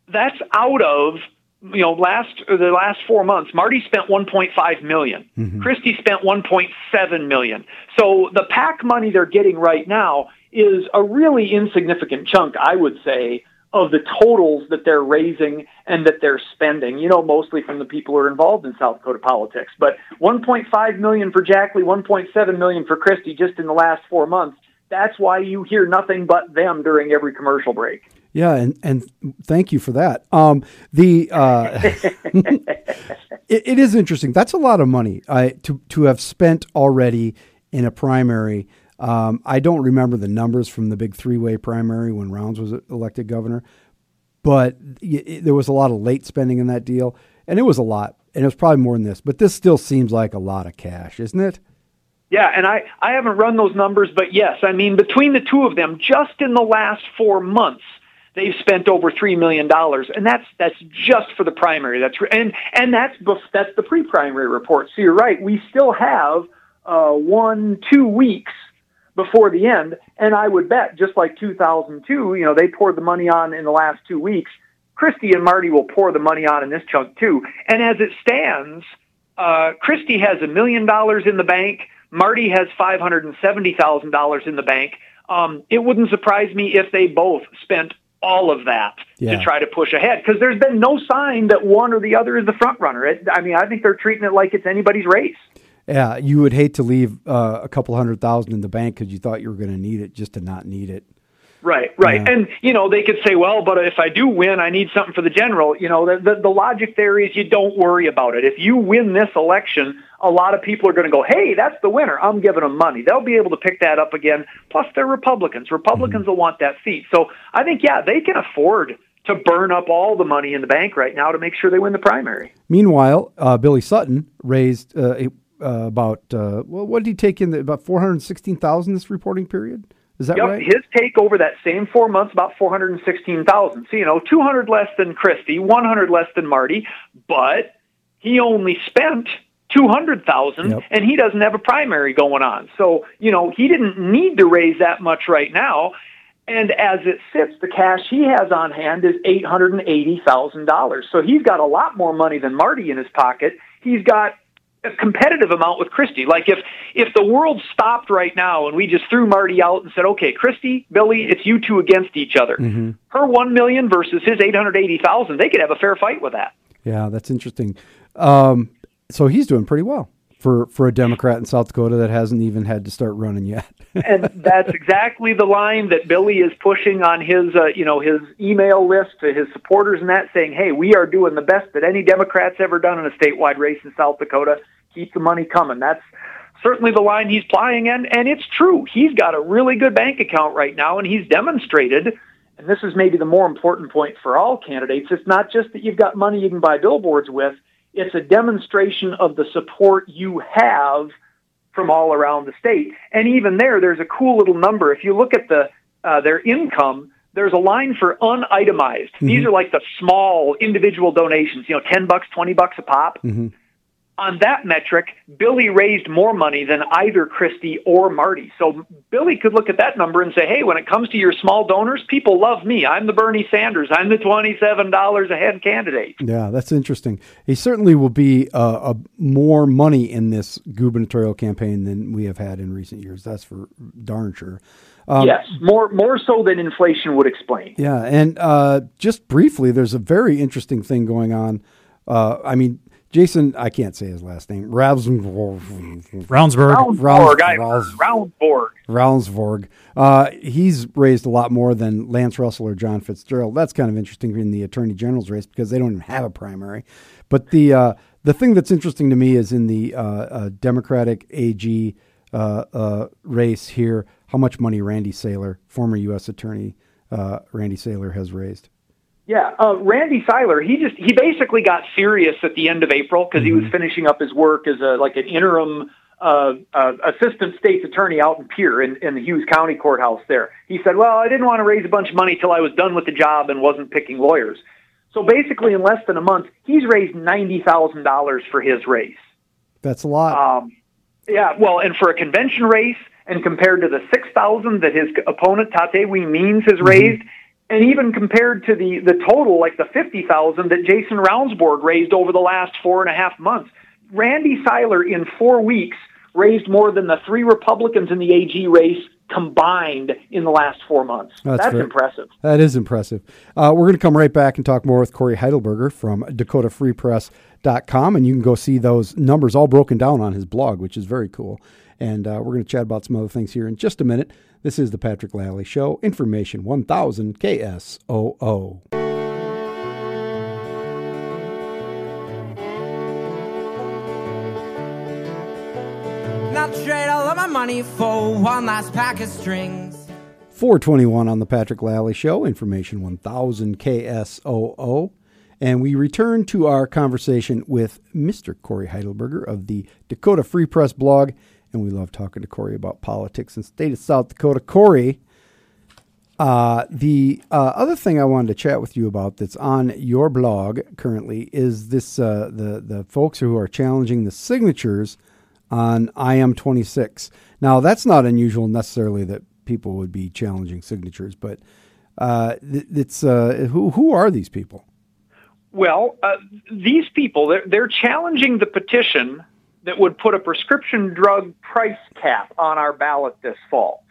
That's out of you know last the last four months marty spent 1.5 million. Mm-hmm. kristi spent 1.7 million so the pac money they're getting right now is a really insignificant chunk i would say of the totals that they're raising and that they're spending you know mostly from the people who are involved in south dakota politics but 1.5 million for jackley 1.7 million for kristi just in the last four months that's why you hear nothing but them during every commercial break Yeah, and and thank you for that. Um, the uh, *laughs* it, it is interesting. That's a lot of money to to have spent already in a primary. Um, I don't remember the numbers from the big three way primary when Rounds was elected governor, but it, there was a lot of late spending in that deal, and it was a lot, and it was probably more than this. But this still seems like a lot of cash, isn't it? Yeah, and I, I haven't run those numbers, but yes, I mean, between the two of them, just in the last four months, they've spent over $3 million. And that's, that's just for the primary. That's, and, and that's, that's the pre-primary report. So you're right. We still have, uh, one, two weeks before the end. And I would bet, just like 2002, you know, they poured the money on in the last two weeks. Kristi and Marty will pour the money on in this chunk too. And as it stands, uh, Kristi has a million dollars in the bank. Marty has five hundred and seventy thousand dollars in the bank. Um, it wouldn't surprise me if they both spent all of that Yeah. to try to push ahead because there's been no sign that one or the other is the front runner. It, I mean, I think they're treating it like it's anybody's race. Yeah, you would hate to leave uh, a couple hundred thousand in the bank because you thought you were going to need it just to not need it. Right, right. Yeah. And, you know, they could say, well, but if I do win, I need something for the general. You know, the, the, the logic there is you don't worry about it. If you win this election, a lot of people are going to go, hey, that's the winner. I'm giving them money. They'll be able to pick that up again. Plus, they're Republicans. Republicans will want that seat. So I think, yeah, they can afford to burn up all the money in the bank right now to make sure they win the primary. Meanwhile, uh, Billy Sutton raised uh, a- uh, about uh, well, what did he take in the, about four hundred sixteen thousand this reporting period? Is that Yep, right? his take over that same four months, about 416,000. So, you know, 200 less than Kristi, 100 less than Marty, but he only spent 200,000 Yep. and he doesn't have a primary going on. So, you know, he didn't need to raise that much right now. And as it sits, the cash he has on hand is $880,000. So he's got a lot more money than Marty in his pocket. He's got a competitive amount with Kristi. Like if if the world stopped right now and we just threw Marty out and said, "Okay, Kristi, Billy, it's you two against each other." Her 1 million versus his 880,000, they could have a fair fight with that. Yeah, that's interesting. Um, so he's doing pretty well for for a Democrat in South Dakota that hasn't even had to start running yet. *laughs* and that's exactly the line that Billy is pushing on his, uh, you know, his email list to his supporters and that, saying, "Hey, we are doing the best that any Democrats ever done in a statewide race in South Dakota. Keep the money coming." That's certainly the line he's plying, and and it's true. He's got a really good bank account right now, and he's demonstrated. And this is maybe the more important point for all candidates. It's not just that you've got money you can buy billboards with. It's a demonstration of the support you have from all around the state. And even there, there's a cool little number. If you look at the uh, their income, there's a line for unitemized. These are like the small individual donations. You know, ten bucks, twenty bucks a pop. On that metric, Billy raised more money than either Kristi or Marty. So Billy could look at that number and say, "Hey, when it comes to your small donors, people love me. I'm the Bernie Sanders. I'm the twenty-seven dollars a head candidate." yeah, that's interesting. He certainly will be uh, a more money in this gubernatorial campaign than we have had in recent years. That's for darn sure. Um, yes, more more so than inflation would explain. Yeah, and uh, just briefly, there's a very interesting thing going on. Uh, I mean, Jason, I can't say his last name. Ravnsborg. Brownsburg. Roundborg, I Rounds- Roundborg. Uh, he's raised a lot more than Lance Russell or John Fitzgerald. That's kind of interesting in the Attorney General's race because they don't even have a primary. But the uh, the thing that's interesting to me is in the uh, uh, Democratic AG uh, uh, race here, how much money Randy Seiler, former U.S. Attorney uh, Randy Seiler, has raised. Yeah, uh, Randy Seiler. He just he basically got serious at the end of April because he was finishing up his work as a like an interim uh, uh, assistant state's attorney out in Pierre in, in the Hughes County courthouse there. He said, "Well, I didn't want to raise a bunch of money till I was done with the job and wasn't picking lawyers." So basically, in less than a month, he's raised ninety thousand dollars for his race. That's a lot. Um, yeah, well, and for a convention race, and compared to the six thousand that his opponent Tatewin Means has raised, and even compared to the the total, like the fifty thousand that Jason Ravnsborg raised over the last four and a half months, Randy Seiler in four weeks raised more than the three Republicans in the AG race combined in the last four months. That's That's, impressive. That is impressive. Uh, we're going to come right back and talk more with Cory Heidelberger from DakotaFreePress.com, and you can go see those numbers all broken down on his blog, which is very cool. And uh, we're going to chat about some other things here in just a minute. This is the Patrick Lalley Show, Information 1000 KSOO. Not trade all of my money for one last pack of strings. 421 on the Patrick Lalley Show, Information 1000 KSOO. And we return to our conversation with Mr. Cory Heidelberger of the Dakota Free Press blog. And we love talking to Cory about politics the state of South Dakota. Cory, uh, the uh, other thing I wanted to chat with you about that's on your blog currently is this uh, the, the folks who are challenging the signatures on IM26. Now, that's not unusual necessarily that people would be challenging signatures, but uh, it's uh, who who are these people? Well, uh, these people, they're, they're challenging the petition that would put a prescription drug price cap on our ballot this fall.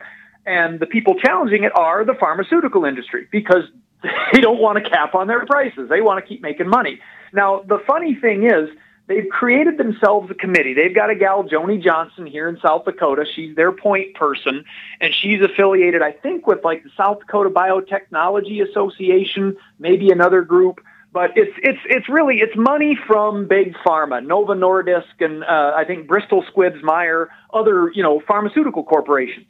And the people challenging it are the pharmaceutical industry because *laughs* they don't want a cap on their prices. They want to keep making money. Now, the funny thing is, they've created themselves a committee. They've got a gal, Joni Johnson, here in South Dakota. She's their point person, and she's affiliated, I think, with like the South Dakota Biotechnology Association, maybe another group. But it's it's it's really it's money from big pharma, Nova Nordisk, and uh, I think Bristol Squibbs Meyer, other you know pharmaceutical corporations.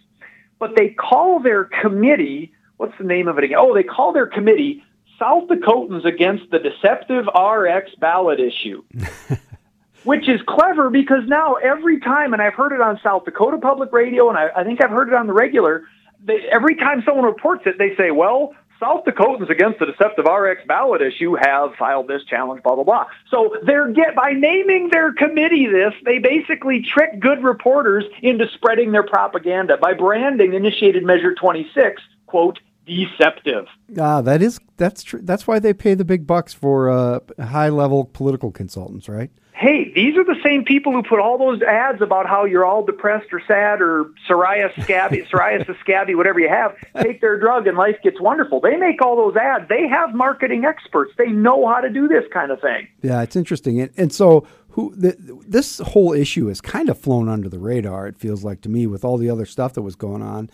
But they call their committee what's the name of it again? Oh, they call their committee South Dakotans against the deceptive RX ballot issue. *laughs* Which is clever because now every time, and I've heard it on South Dakota Public Radio, and I, I think I've heard it on the regular, they, every time someone reports it, they say, well, South Dakotans against the deceptive RX ballot issue have filed this challenge, blah, blah, blah. So they're get, by naming their committee this, they basically trick good reporters into spreading their propaganda by branding initiated Measure 26, quote, deceptive. Ah, that is that's true. That's why they pay the big bucks for uh, high level political consultants, right? Hey, these are the same people who put all those ads about how you're all depressed or sad or psoriasis scabby, *laughs* psoriasis scabby, whatever you have. Take their drug and life gets wonderful. They make all those ads. They have marketing experts. They know how to do this kind of thing. Yeah, it's interesting, and, and so who the, this whole issue has kind of flown under the radar. It feels like to me with all the other stuff that was going on,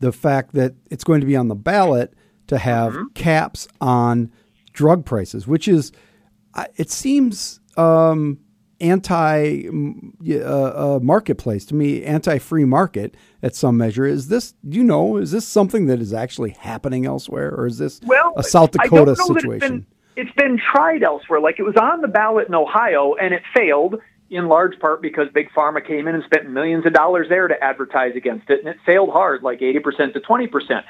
the fact that it's going to be on the ballot to have caps on drug prices, which is it seems um, anti mm, uh, uh, marketplace to me, anti free market at some measure. Is this you know is this something that is actually happening elsewhere, or is this Well, a South I Dakota don't know situation? It's been, it's been tried elsewhere. Like it was on the ballot in Ohio, and it failed in large part because Big Pharma came in and spent millions of dollars there to advertise against it, and it failed hard, like 80% to 20%.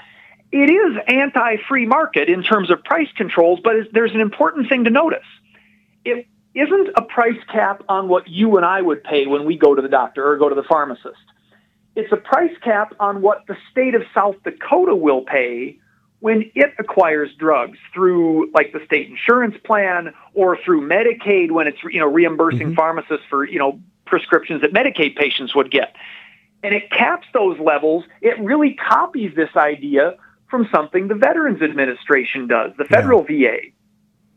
It is anti-free market in terms of price controls, but there's an important thing to notice. It isn't a price cap on what you and I would pay when we go to the doctor or go to the pharmacist. It's a price cap on what the state of South Dakota will pay when it acquires drugs through like the state insurance plan or through Medicaid when it's you know reimbursing mm-hmm. pharmacists for you know prescriptions that Medicaid patients would get. And it caps those levels. It really copies this idea from something the Veterans Administration does, the federal VA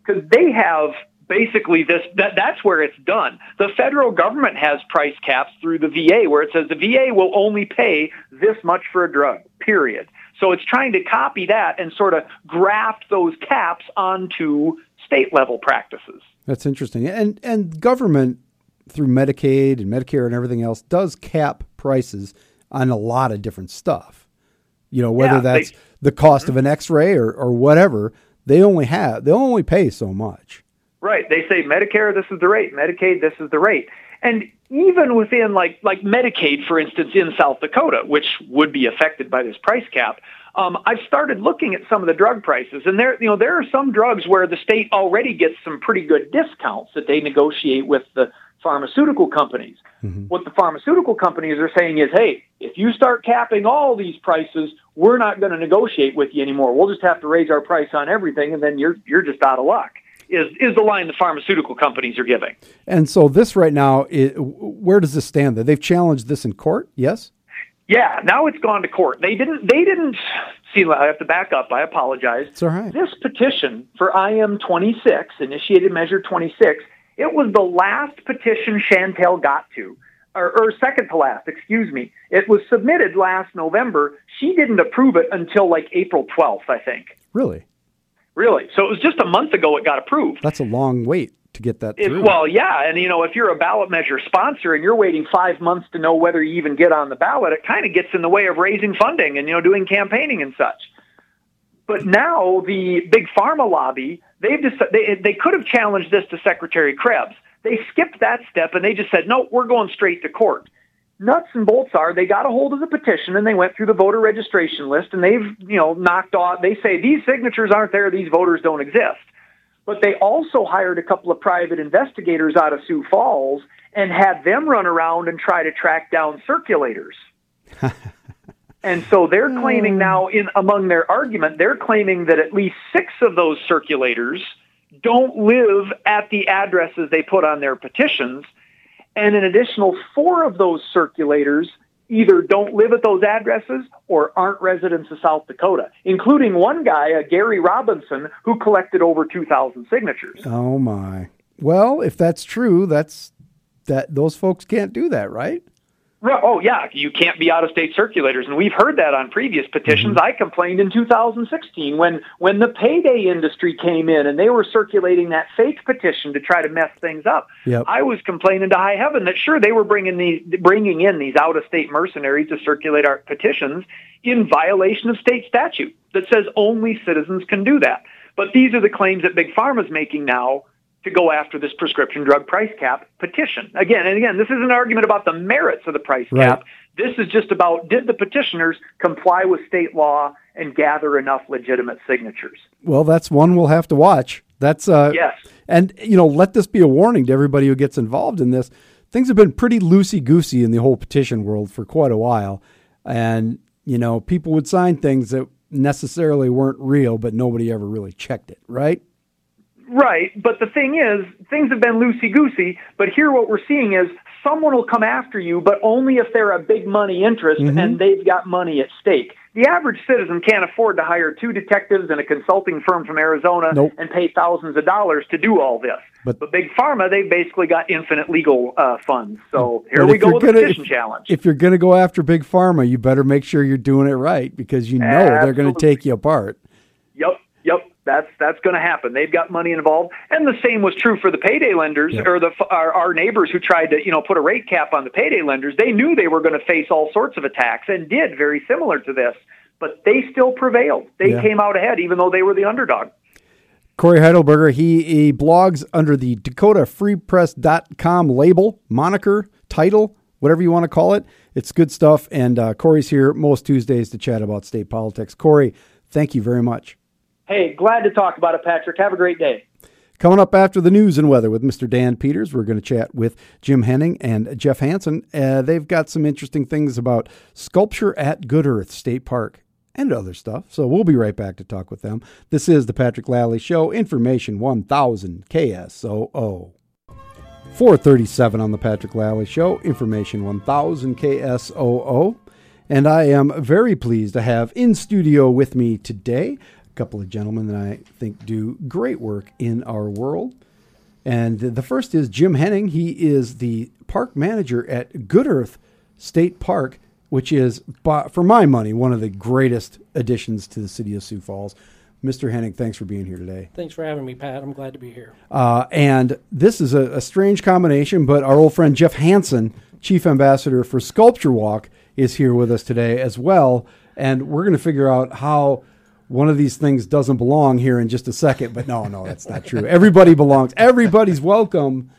because they have basically this that that's where it's done. The federal government has price caps through the VA where it says the VA will only pay this much for a drug. Period. So it's trying to copy that and sort of graft those caps onto state level practices. That's interesting. And and government through Medicaid and Medicare and everything else does cap prices on a lot of different stuff. You know, whether Yeah, they- that's the cost of an X-ray or, or whatever, they only have they only pay so much. Right. They say Medicare, this is the rate. Medicaid, this is the rate. And even within like like Medicaid, for instance, in South Dakota, which would be affected by this price cap, um, I've started looking at some of the drug prices, and there you know there are some drugs where the state already gets some pretty good discounts that they negotiate with the pharmaceutical companies. What the pharmaceutical companies are saying is, hey, if you start capping all these prices, we're not going to negotiate with you anymore. We'll just have to raise our price on everything, and then you're you're just out of luck. Is is the line the pharmaceutical companies are giving? And so this right now, where does this stand? That They've challenged this in court. Yes. Yeah, now it's gone to court. They didn't. They didn't. See, I have to back up. I apologize. It's all right. This petition for IM 26, initiated measure 26, it was the last petition Shantel got to, or, or second to last, excuse me. It was submitted last November. She didn't approve it until like April 12th, I think. Really? Really? So it was just a month ago it got approved. That's a long wait to get that If, well, yeah, and you know, if you're a ballot measure sponsor and you're waiting five months to know whether you even get on the ballot, it kind of gets in the way of raising funding and you know doing campaigning and such. But now the big pharma lobby, they've just they they could have challenged this to Secretary Krebs. They skipped that step and they just said, no, we're going straight to court. Nuts and bolts are they got a hold of the petition and they went through the voter registration list and they've you know knocked off. They say these signatures aren't there, these voters don't exist but they also hired a couple of private investigators out of Sioux Falls and had them run around and try to track down circulators. *laughs* and so they're claiming hmm. now in among their argument they're claiming that at least 6 of those circulators don't live at the addresses they put on their petitions and an additional 4 of those circulators either don't live at those addresses or aren't residents of South Dakota, including one guy, uh, Gary Robinson, who collected over 2,000 signatures. oh my. Well, if that's true, that's that those folks can't do that, right? Oh, yeah, you can't be out of state circulators, and we've heard that on previous petitions. Mm-hmm. I complained in 2016 when when the payday industry came in and they were circulating that fake petition to try to mess things up. Yep. I was complaining to high heaven that sure they were bringing these bringing in these out of state mercenaries to circulate our petitions in violation of state statute that says only citizens can do that. But these are the claims that Big Pharma is making now to go after this prescription drug price cap petition. Again, and again, this is an argument about the merits of the price Right. cap. This is just about did the petitioners comply with state law and gather enough legitimate signatures? Well, that's one we'll have to watch. That's uh Yes. And you know, let this be a warning to everybody who gets involved in this. Things have been pretty loosey goosey in the whole petition world for quite a while, and you know, people would sign things that necessarily weren't real, but nobody ever really checked it, right? Right, but the thing is, things have been loosey goosey. But here, what we're seeing is someone will come after you, but only if they're a big money interest and they've got money at stake. The average citizen can't afford to hire two detectives and a consulting firm from Arizona Nope. and pay thousands of dollars to do all this. But- But, big pharma, they've basically got infinite legal uh, funds. So here we go with gonna- petition if- challenge. If you're going to go after big pharma, you better make sure you're doing it right because you know they're going to take you apart. Yep. That's that's going to happen. They've got money involved, and the same was true for the payday lenders Yep. or the our, our neighbors who tried to you know put a rate cap on the payday lenders. They knew they were going to face all sorts of attacks and did very similar to this, but they still prevailed. They Yeah. came out ahead, even though they were the underdog. Cory Heidelberger, he, he blogs under the DakotaFreePress.com label, moniker, title, whatever you want to call it. It's good stuff. And uh, Cory's here most Tuesdays to chat about state politics. Cory, thank you very much. Hey, glad to talk about it, Patrick. Have a great day. Coming up after the news and weather with Mr. Dan Peters, we're going to chat with Jim Henning and Jeff Hansen. Uh, they've got some interesting things about sculpture at Good Earth State Park and other stuff. So we'll be right back to talk with them. This is the Patrick Lalley Show, Information 1000 KSOO. 437 on the Patrick Lalley Show, Information 1000 KSOO. And I am very pleased to have in studio with me today couple of gentlemen that I think do great work in our world. And the first is Jim Henning. He is the park manager at Good Earth State Park, which is, for my money, one of the greatest additions to the city of Sioux Falls. Mr. Henning, thanks for being here today. Thanks for having me, Pat. I'm glad to be here. Uh, and this is a, a strange combination, but our old friend Jeff Hansen, Chief Ambassador for Sculpture Walk, is here with us today as well. And we're going to figure out how one of these things doesn't belong here in just a second. But no, no, that's not true. Everybody belongs. Everybody's welcome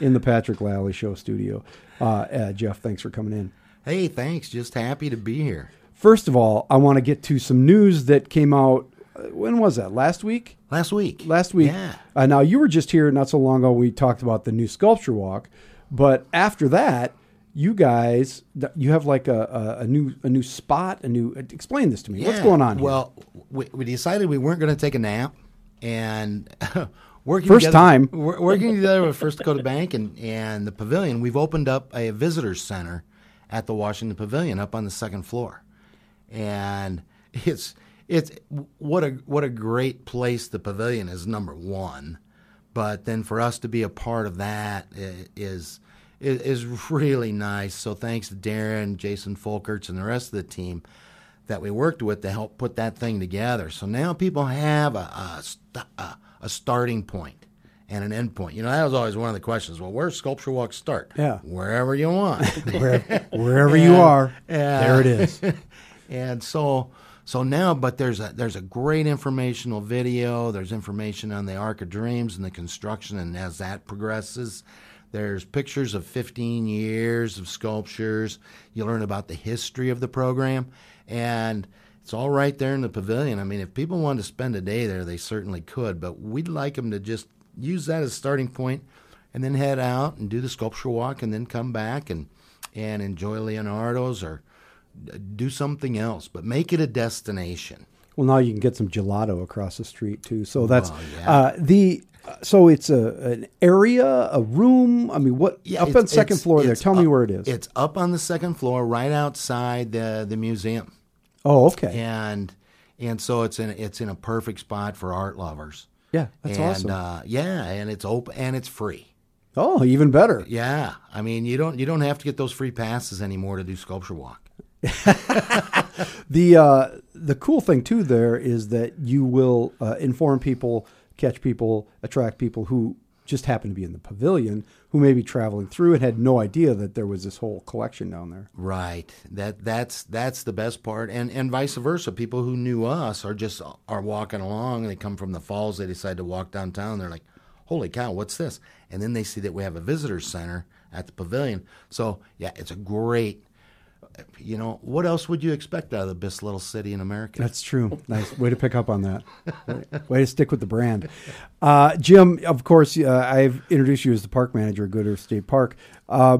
in the Patrick Lalley Show studio. Uh, uh, Jeff, thanks for coming in. Hey, thanks. Just happy to be here. First of all, I want to get to some news that came out. uh, When was that? Last week? Last week. Last week. Yeah. Uh, now you were just here not so long ago. We talked about the new sculpture walk, but after that, you guys, you have like a, a, a new a new spot. A new. Uh, explain this to me. What's going on? Here? Well, we, we decided we weren't going to take a nap, and *laughs* working First together- time. wor- working together with First Dakota Bank and and the Pavilion, we've opened up a visitors center at the Washington Pavilion up on the second floor, and it's it's what a what a great place the Pavilion is. Number one, but then for us to be a part of that is is, is really nice. So thanks to Darren, Jason Folkerts, and the rest of the team that we worked with to help put that thing together. So now people have a a, st- a, a starting point and an end point. You know, that was always one of the questions. Well, where's Sculpture Walk start? Yeah. wherever you want. *laughs* Where, wherever *laughs* you are, yeah. there it is. *laughs* and so so now but there's a there's a great informational video there's information on the arc of dreams and the construction and as that progresses there's pictures of 15 years of sculptures you learn about the history of the program and it's all right there in the pavilion i mean if people want to spend a day there they certainly could but we'd like them to just use that as a starting point and then head out and do the sculpture walk and then come back and and enjoy leonardo's or do something else, but make it a destination. Well, now you can get some gelato across the street too. So that's Well, yeah. uh, the. So it's a an area, a room. I mean, what up on the second floor there? Tell me where it is. It's up on the second floor, right outside the the museum, oh, okay. and and so it's in it's in a perfect spot for art lovers. Yeah, that's and, awesome. Uh, yeah, and it's open and it's free. oh, even better. Yeah, I mean you don't you don't have to get those free passes anymore to do sculpture walk. *laughs* The uh, the cool thing too there is that you will uh, inform people, catch people, attract people who just happen to be in the pavilion who may be traveling through and had no idea that there was this whole collection down there. Right. That that's that's the best part, and and vice versa. People who knew us are just are walking along. They come from the falls. They decide to walk downtown. They're like, "Holy cow, what's this?" And then they see that we have a visitor center at the pavilion. So yeah, it's a great. You know, what else would you expect out of this little city in America? That's true. Nice way to pick up on that. Way to stick with the brand. Uh, Jim, of course, uh, I've introduced you as the park manager at Good Earth State Park. Uh,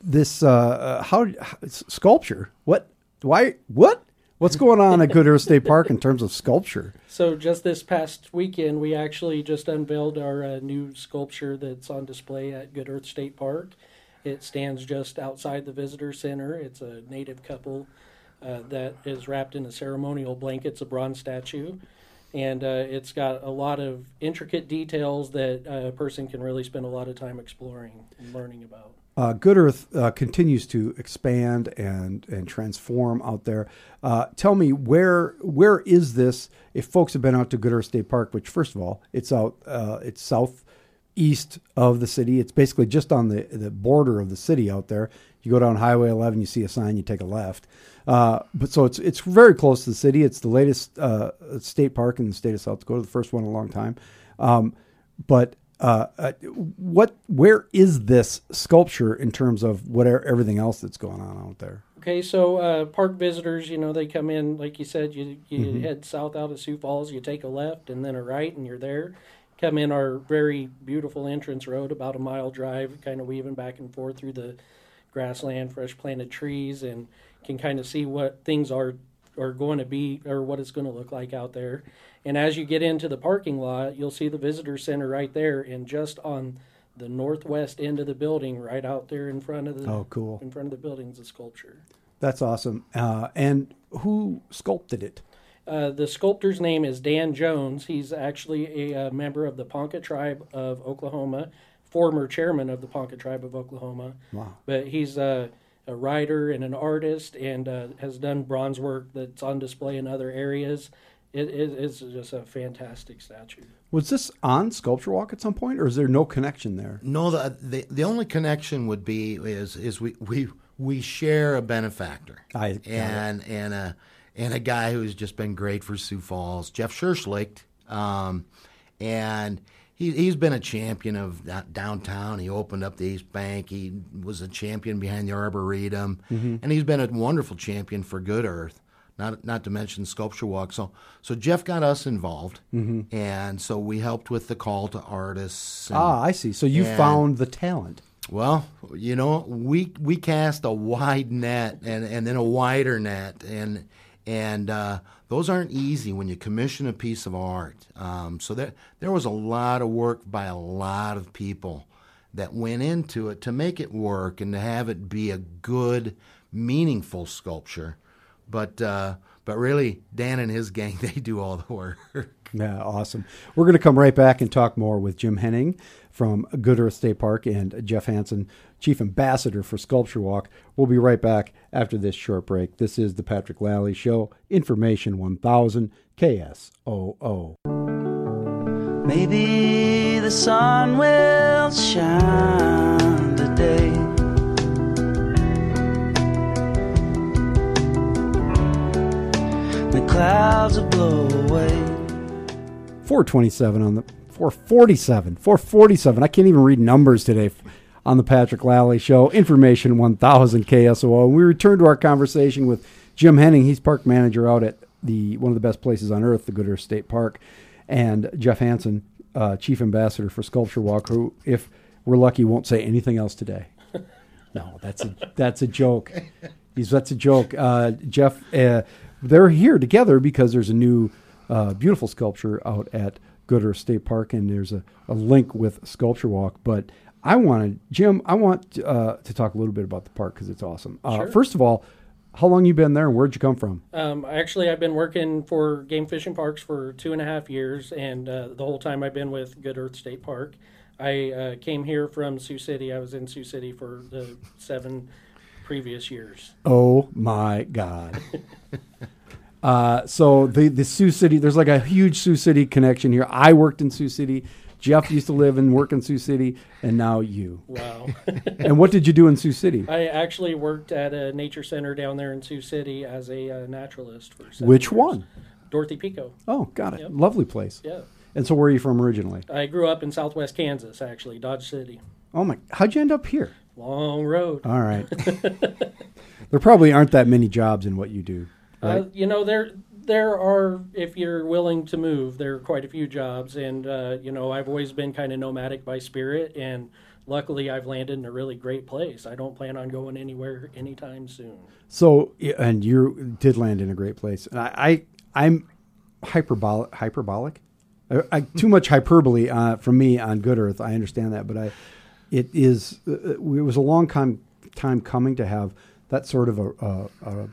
this uh, uh, how, how sculpture? What? Why? What? What's going on at Good Earth State Park in terms of sculpture? So just this past weekend, we actually just unveiled our uh, new sculpture that's on display at Good Earth State Park. It stands just outside the visitor center. It's a native couple uh, that is wrapped in a ceremonial blanket. It's a bronze statue, and uh, it's got a lot of intricate details that a person can really spend a lot of time exploring and learning about. Uh, Good Earth uh, continues to expand and and transform out there. Uh, tell me where where is this? If folks have been out to Good Earth State Park, which first of all, it's out uh, it's southeast of the city. It's basically just on the the border of the city out there. You go down Highway 11, you see a sign, you take a left. Uh, but so it's it's very close to the city. It's the latest uh, state park in the state of South Dakota, the first one in a long time. Um, but uh, uh, what where is this sculpture in terms of whatever everything else that's going on out there? Okay, so uh, park visitors, you know, they come in, like you said, you, you head south out of Sioux Falls, you take a left and then a right, and you're there. Come in our very beautiful entrance road, about a mile drive, kind of weaving back and forth through the grassland, fresh planted trees, and can kind of see what things are are going to be or what it's going to look like out there. And as you get into the parking lot, you'll see the visitor center right there, and just on the northwest end of the building, right out there in front of the Oh, cool. in front of the building's a sculpture. That's awesome. Uh, and who sculpted it? Uh, the sculptor's name is Dan Jones. He's actually a, uh member of the Ponca tribe of Oklahoma, former chairman of the Ponca tribe of Oklahoma. Wow. But he's a, a writer and an artist and uh, has done bronze work that's on display in other areas. It is just a fantastic statue. Was this on Sculpture Walk at some point, or is there no connection there? No, the, the the only connection would be is is we we we share a benefactor I got it. and and a and a guy who's just been great for Sioux Falls, Jeff Scherschligt, um, and he, he's been a champion of downtown. He opened up the East Bank. He was a champion behind the Arboretum, and he's been a wonderful champion for Good Earth. Not not to mention Sculpture Walk. So so Jeff got us involved, and so we helped with the call to artists. and- Ah, I see. So you and- found the talent. well, you know, we we cast a wide net and, and then a wider net, and and uh, those aren't easy when you commission a piece of art. Um, so there there was a lot of work by a lot of people that went into it to make it work and to have it be a good, meaningful sculpture. But uh, but really, Dan and his gang *laughs* they do all the work. Yeah, awesome. We're going to come right back and talk more with Jim Henning from Good Earth State Park and Jeff Hansen, Chief Ambassador for Sculpture Walk. We'll be right back after this short break. This is the Patrick Lalley Show, Information 1000 KSOO. Maybe the sun will shine today. The clouds will blow away. 427 on the 447 447 i can't even read numbers today on the patrick lalley show information 1000 ksoo and we return to our conversation with jim henning. He's park manager out at the one of the best places on earth the good earth state park. And jeff hansen uh, chief ambassador for sculpture walk who if we're lucky won't say anything else today. *laughs* No that's a that's a joke. He's, that's a joke. Uh, jeff uh, they're here together because there's a new uh, beautiful sculpture out at Good Earth State Park, and there's a, a link with Sculpture Walk. But I wanted, Jim, I want uh, to talk a little bit about the park because it's awesome. Uh, Sure. First of all, how long you been there and where'd you come from? Um, actually, I've been working for Game Fish and Parks for two and a half years, and uh, the whole time I've been with Good Earth State Park. I uh, came here from Sioux City. I was in Sioux City for the seven previous years. Oh my God. *laughs* uh, so the, the Sioux City, there's like a huge Sioux City connection here. I worked in Sioux City. Jeff used to live and work in Sioux City, and now you. Wow. *laughs* And what did you do in Sioux City? I actually worked at a nature center down there in Sioux City as a uh, naturalist for seven Which years. one? Dorothy Pecaut. Oh, got it. Yep. Lovely place. Yeah. And so where are you from originally? I grew up in southwest Kansas, actually, Dodge City. Oh my, how'd you end up here? Long road. All right. *laughs* there probably aren't that many jobs in what you do. Right? Uh, you know, there there are, if you're willing to move, there are quite a few jobs, and uh, you know, I've always been kind of nomadic by spirit, and luckily, I've landed in a really great place. I don't plan on going anywhere anytime soon. so, and you did land in a great place. And I, I I'm hyperbolic. Hyperbolic. I, I, too much hyperbole uh, from me on Good Earth. I understand that, but I, it is. Uh, it was a long time time coming to have that sort of a, a, a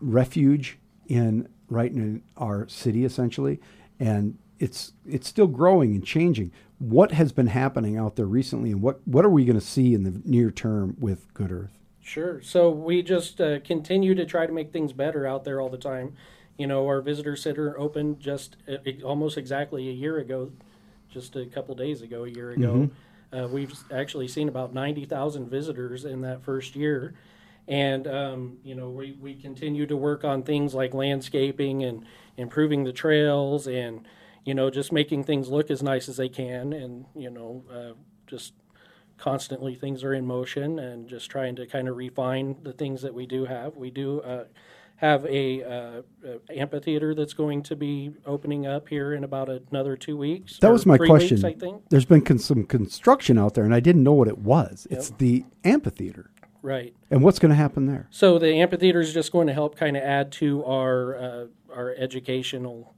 refuge in right in our city essentially and it's it's still growing and changing what has been happening out there recently and what what are we going to see in the near term with good earth Sure. So we just uh, continue to try to make things better out there all the time. You know, our visitor center opened just uh, almost exactly a year ago, just a couple days ago, a year ago. Uh, we've actually seen about 90,000 visitors in that first year. And, um, you know, we, we continue to work on things like landscaping and improving the trails and, you know, just making things look as nice as they can. And, you know, uh, just constantly things are in motion and just trying to kind of refine the things that we do have. We do uh, have a, uh, uh, amphitheater that's going to be opening up here in about another two weeks. that was my question Weeks, I think. there's been con- some construction out there and i didn't know what it was it's the amphitheater Right. and what's going to happen there So the amphitheater is just going to help kind of add to our uh, our educational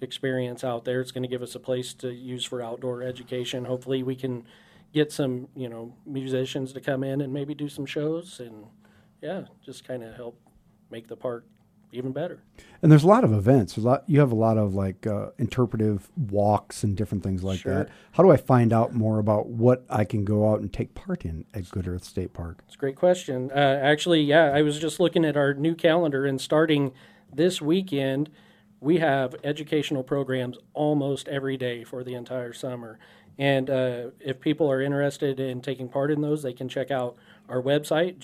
experience out there. It's going to give us a place to use for outdoor education. Hopefully, we can get some you know musicians to come in and maybe do some shows and yeah, just kind of help make the park even better. and there's a lot of events a lot you have a lot of like uh, interpretive walks and different things like Sure. that how do i find out more about what i can go out and take part in at good earth state park It's a great question. Uh, actually, yeah, I was just looking at our new calendar, and starting this weekend, we have educational programs almost every day for the entire summer. And uh, if people are interested in taking part in those, they can check out our website,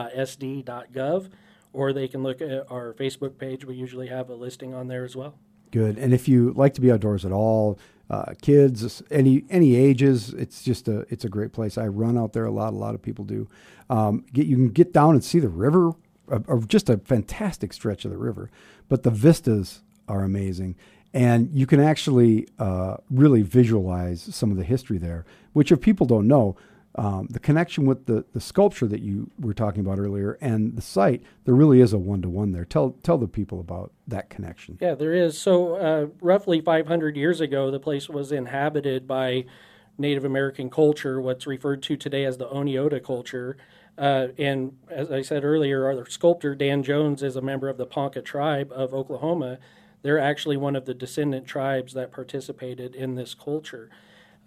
gfp.sd.gov, or they can look at our Facebook page. We usually have a listing on there as well. Good. And if you like to be outdoors at all, uh, kids, any any ages, it's just a it's a great place. I run out there a lot. A lot of people do. Um, get you can get down and see the river, uh, or just a fantastic stretch of the river. But the vistas are amazing, and you can actually uh, really visualize some of the history there. Which, if people don't know, um, the connection with the, the sculpture that you were talking about earlier and the site, there really is a one to one there. Tell tell the people about that connection. Yeah, there is. So, uh, roughly 500 years ago, the place was inhabited by Native American culture, what's referred to today as the Oneota culture. Uh, and as I said earlier, our sculptor Dan Jones is a member of the Ponca tribe of Oklahoma. They're actually one of the descendant tribes that participated in this culture.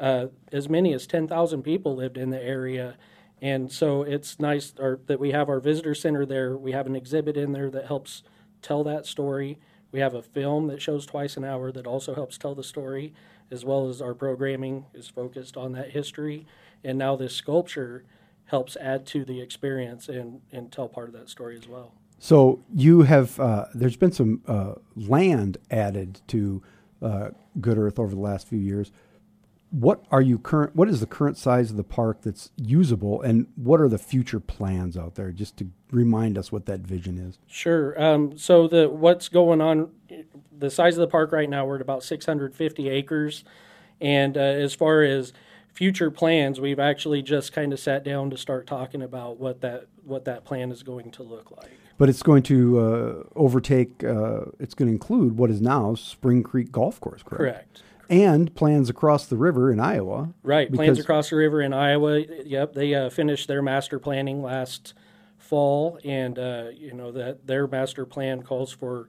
Uh, as many as 10,000 people lived in the area. And so it's nice or, that we have our visitor center there. We have an exhibit in there that helps tell that story. We have a film that shows twice an hour that also helps tell the story, as well as our programming is focused on that history. And now this sculpture helps add to the experience and, and tell part of that story as well. So you have uh, there's been some uh, land added to uh, Good Earth over the last few years. What are you current? What is the current size of the park that's usable, and what are the future plans out there? Just to remind us what that vision is. Sure. Um, so the what's going on, the size of the park right now, we're at about 650 acres, and uh, as far as future plans, we've actually just kind of sat down to start talking about what that what that plan is going to look like. But it's going to uh, overtake. Uh, it's going to include what is now Spring Creek Golf Course, correct? Correct. And plans across the river in Iowa. Right. Plans across the river in Iowa. Yep. They uh, finished their master planning last fall, and uh, you know that their master plan calls for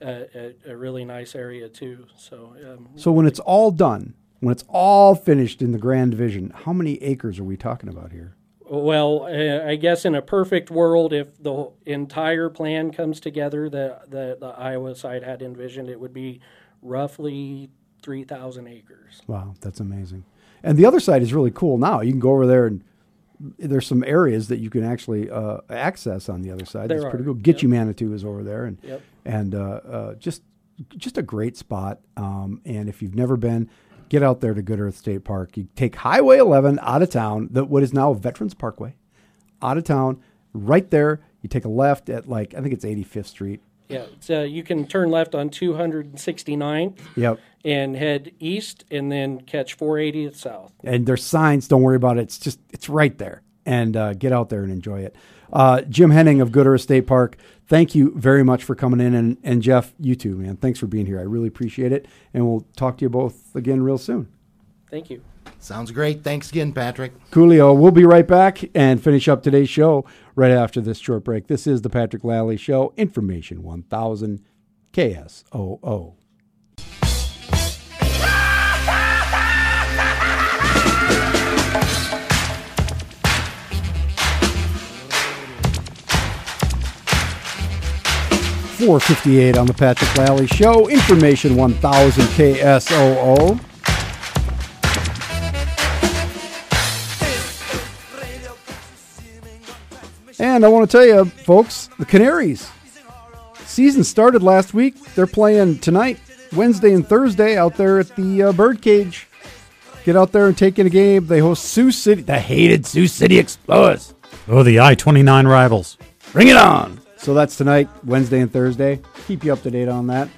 uh, a, a really nice area too. So. Um, So when it's all done, when it's all finished in the Grand Division, how many acres are we talking about here? Well, uh, I guess in a perfect world, if the entire plan comes together that the, the Iowa side had envisioned, it would be roughly 3,000 acres. Wow, that's amazing. And the other side is really cool now. You can go over there and there's some areas that you can actually uh, access on the other side. There That's pretty are, cool. you Manitou is over there, and Yep. and uh, uh, just just a great spot. Um, and if you've never been, get out there to Good Earth State Park. You take Highway 11 out of town, the, what is now Veterans Parkway, out of town, right there. You take a left at like I think it's 85th Street. Yeah, so you can turn left on 269th Yep. and head east and then catch 480th south. and there's signs. Don't worry about it. It's just it's right there, and uh, get out there and enjoy it. Uh, Jim Henning of Gooder Earth State Park, thank you very much for coming in, and and Jeff, you too, man. Thanks for being here. I really appreciate it, and we'll talk to you both again real soon. Thank you. Sounds great. Thanks again, Patrick. Coolio. We'll be right back and finish up today's show right after this short break. This is the Patrick Lalley Show, Information 1000 KSOO. Four fifty eight on the Patrick Lalley Show. Information one thousand KSOO. And I want to tell you, folks, the Canaries season started last week. They're playing tonight, Wednesday and Thursday out there at the uh, Birdcage. Get out there and take in a game. They host Sioux City, the hated Sioux City Explorers. Oh, the I 29 rivals. Bring it on. So that's tonight, Wednesday and Thursday. Keep you up to date on that.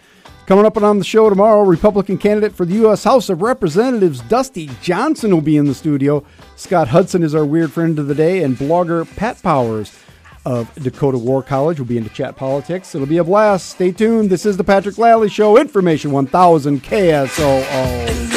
Coming up on the show tomorrow, Republican candidate for the U.S. House of Representatives, Dusty Johnson, will be in the studio. Scott Hudson is our weird friend of the day, and blogger Pat Powers of Dakota War College will be into chat politics. It'll be a blast. Stay tuned. This is the Patrick Lalley Show, Information 1000 KSOO.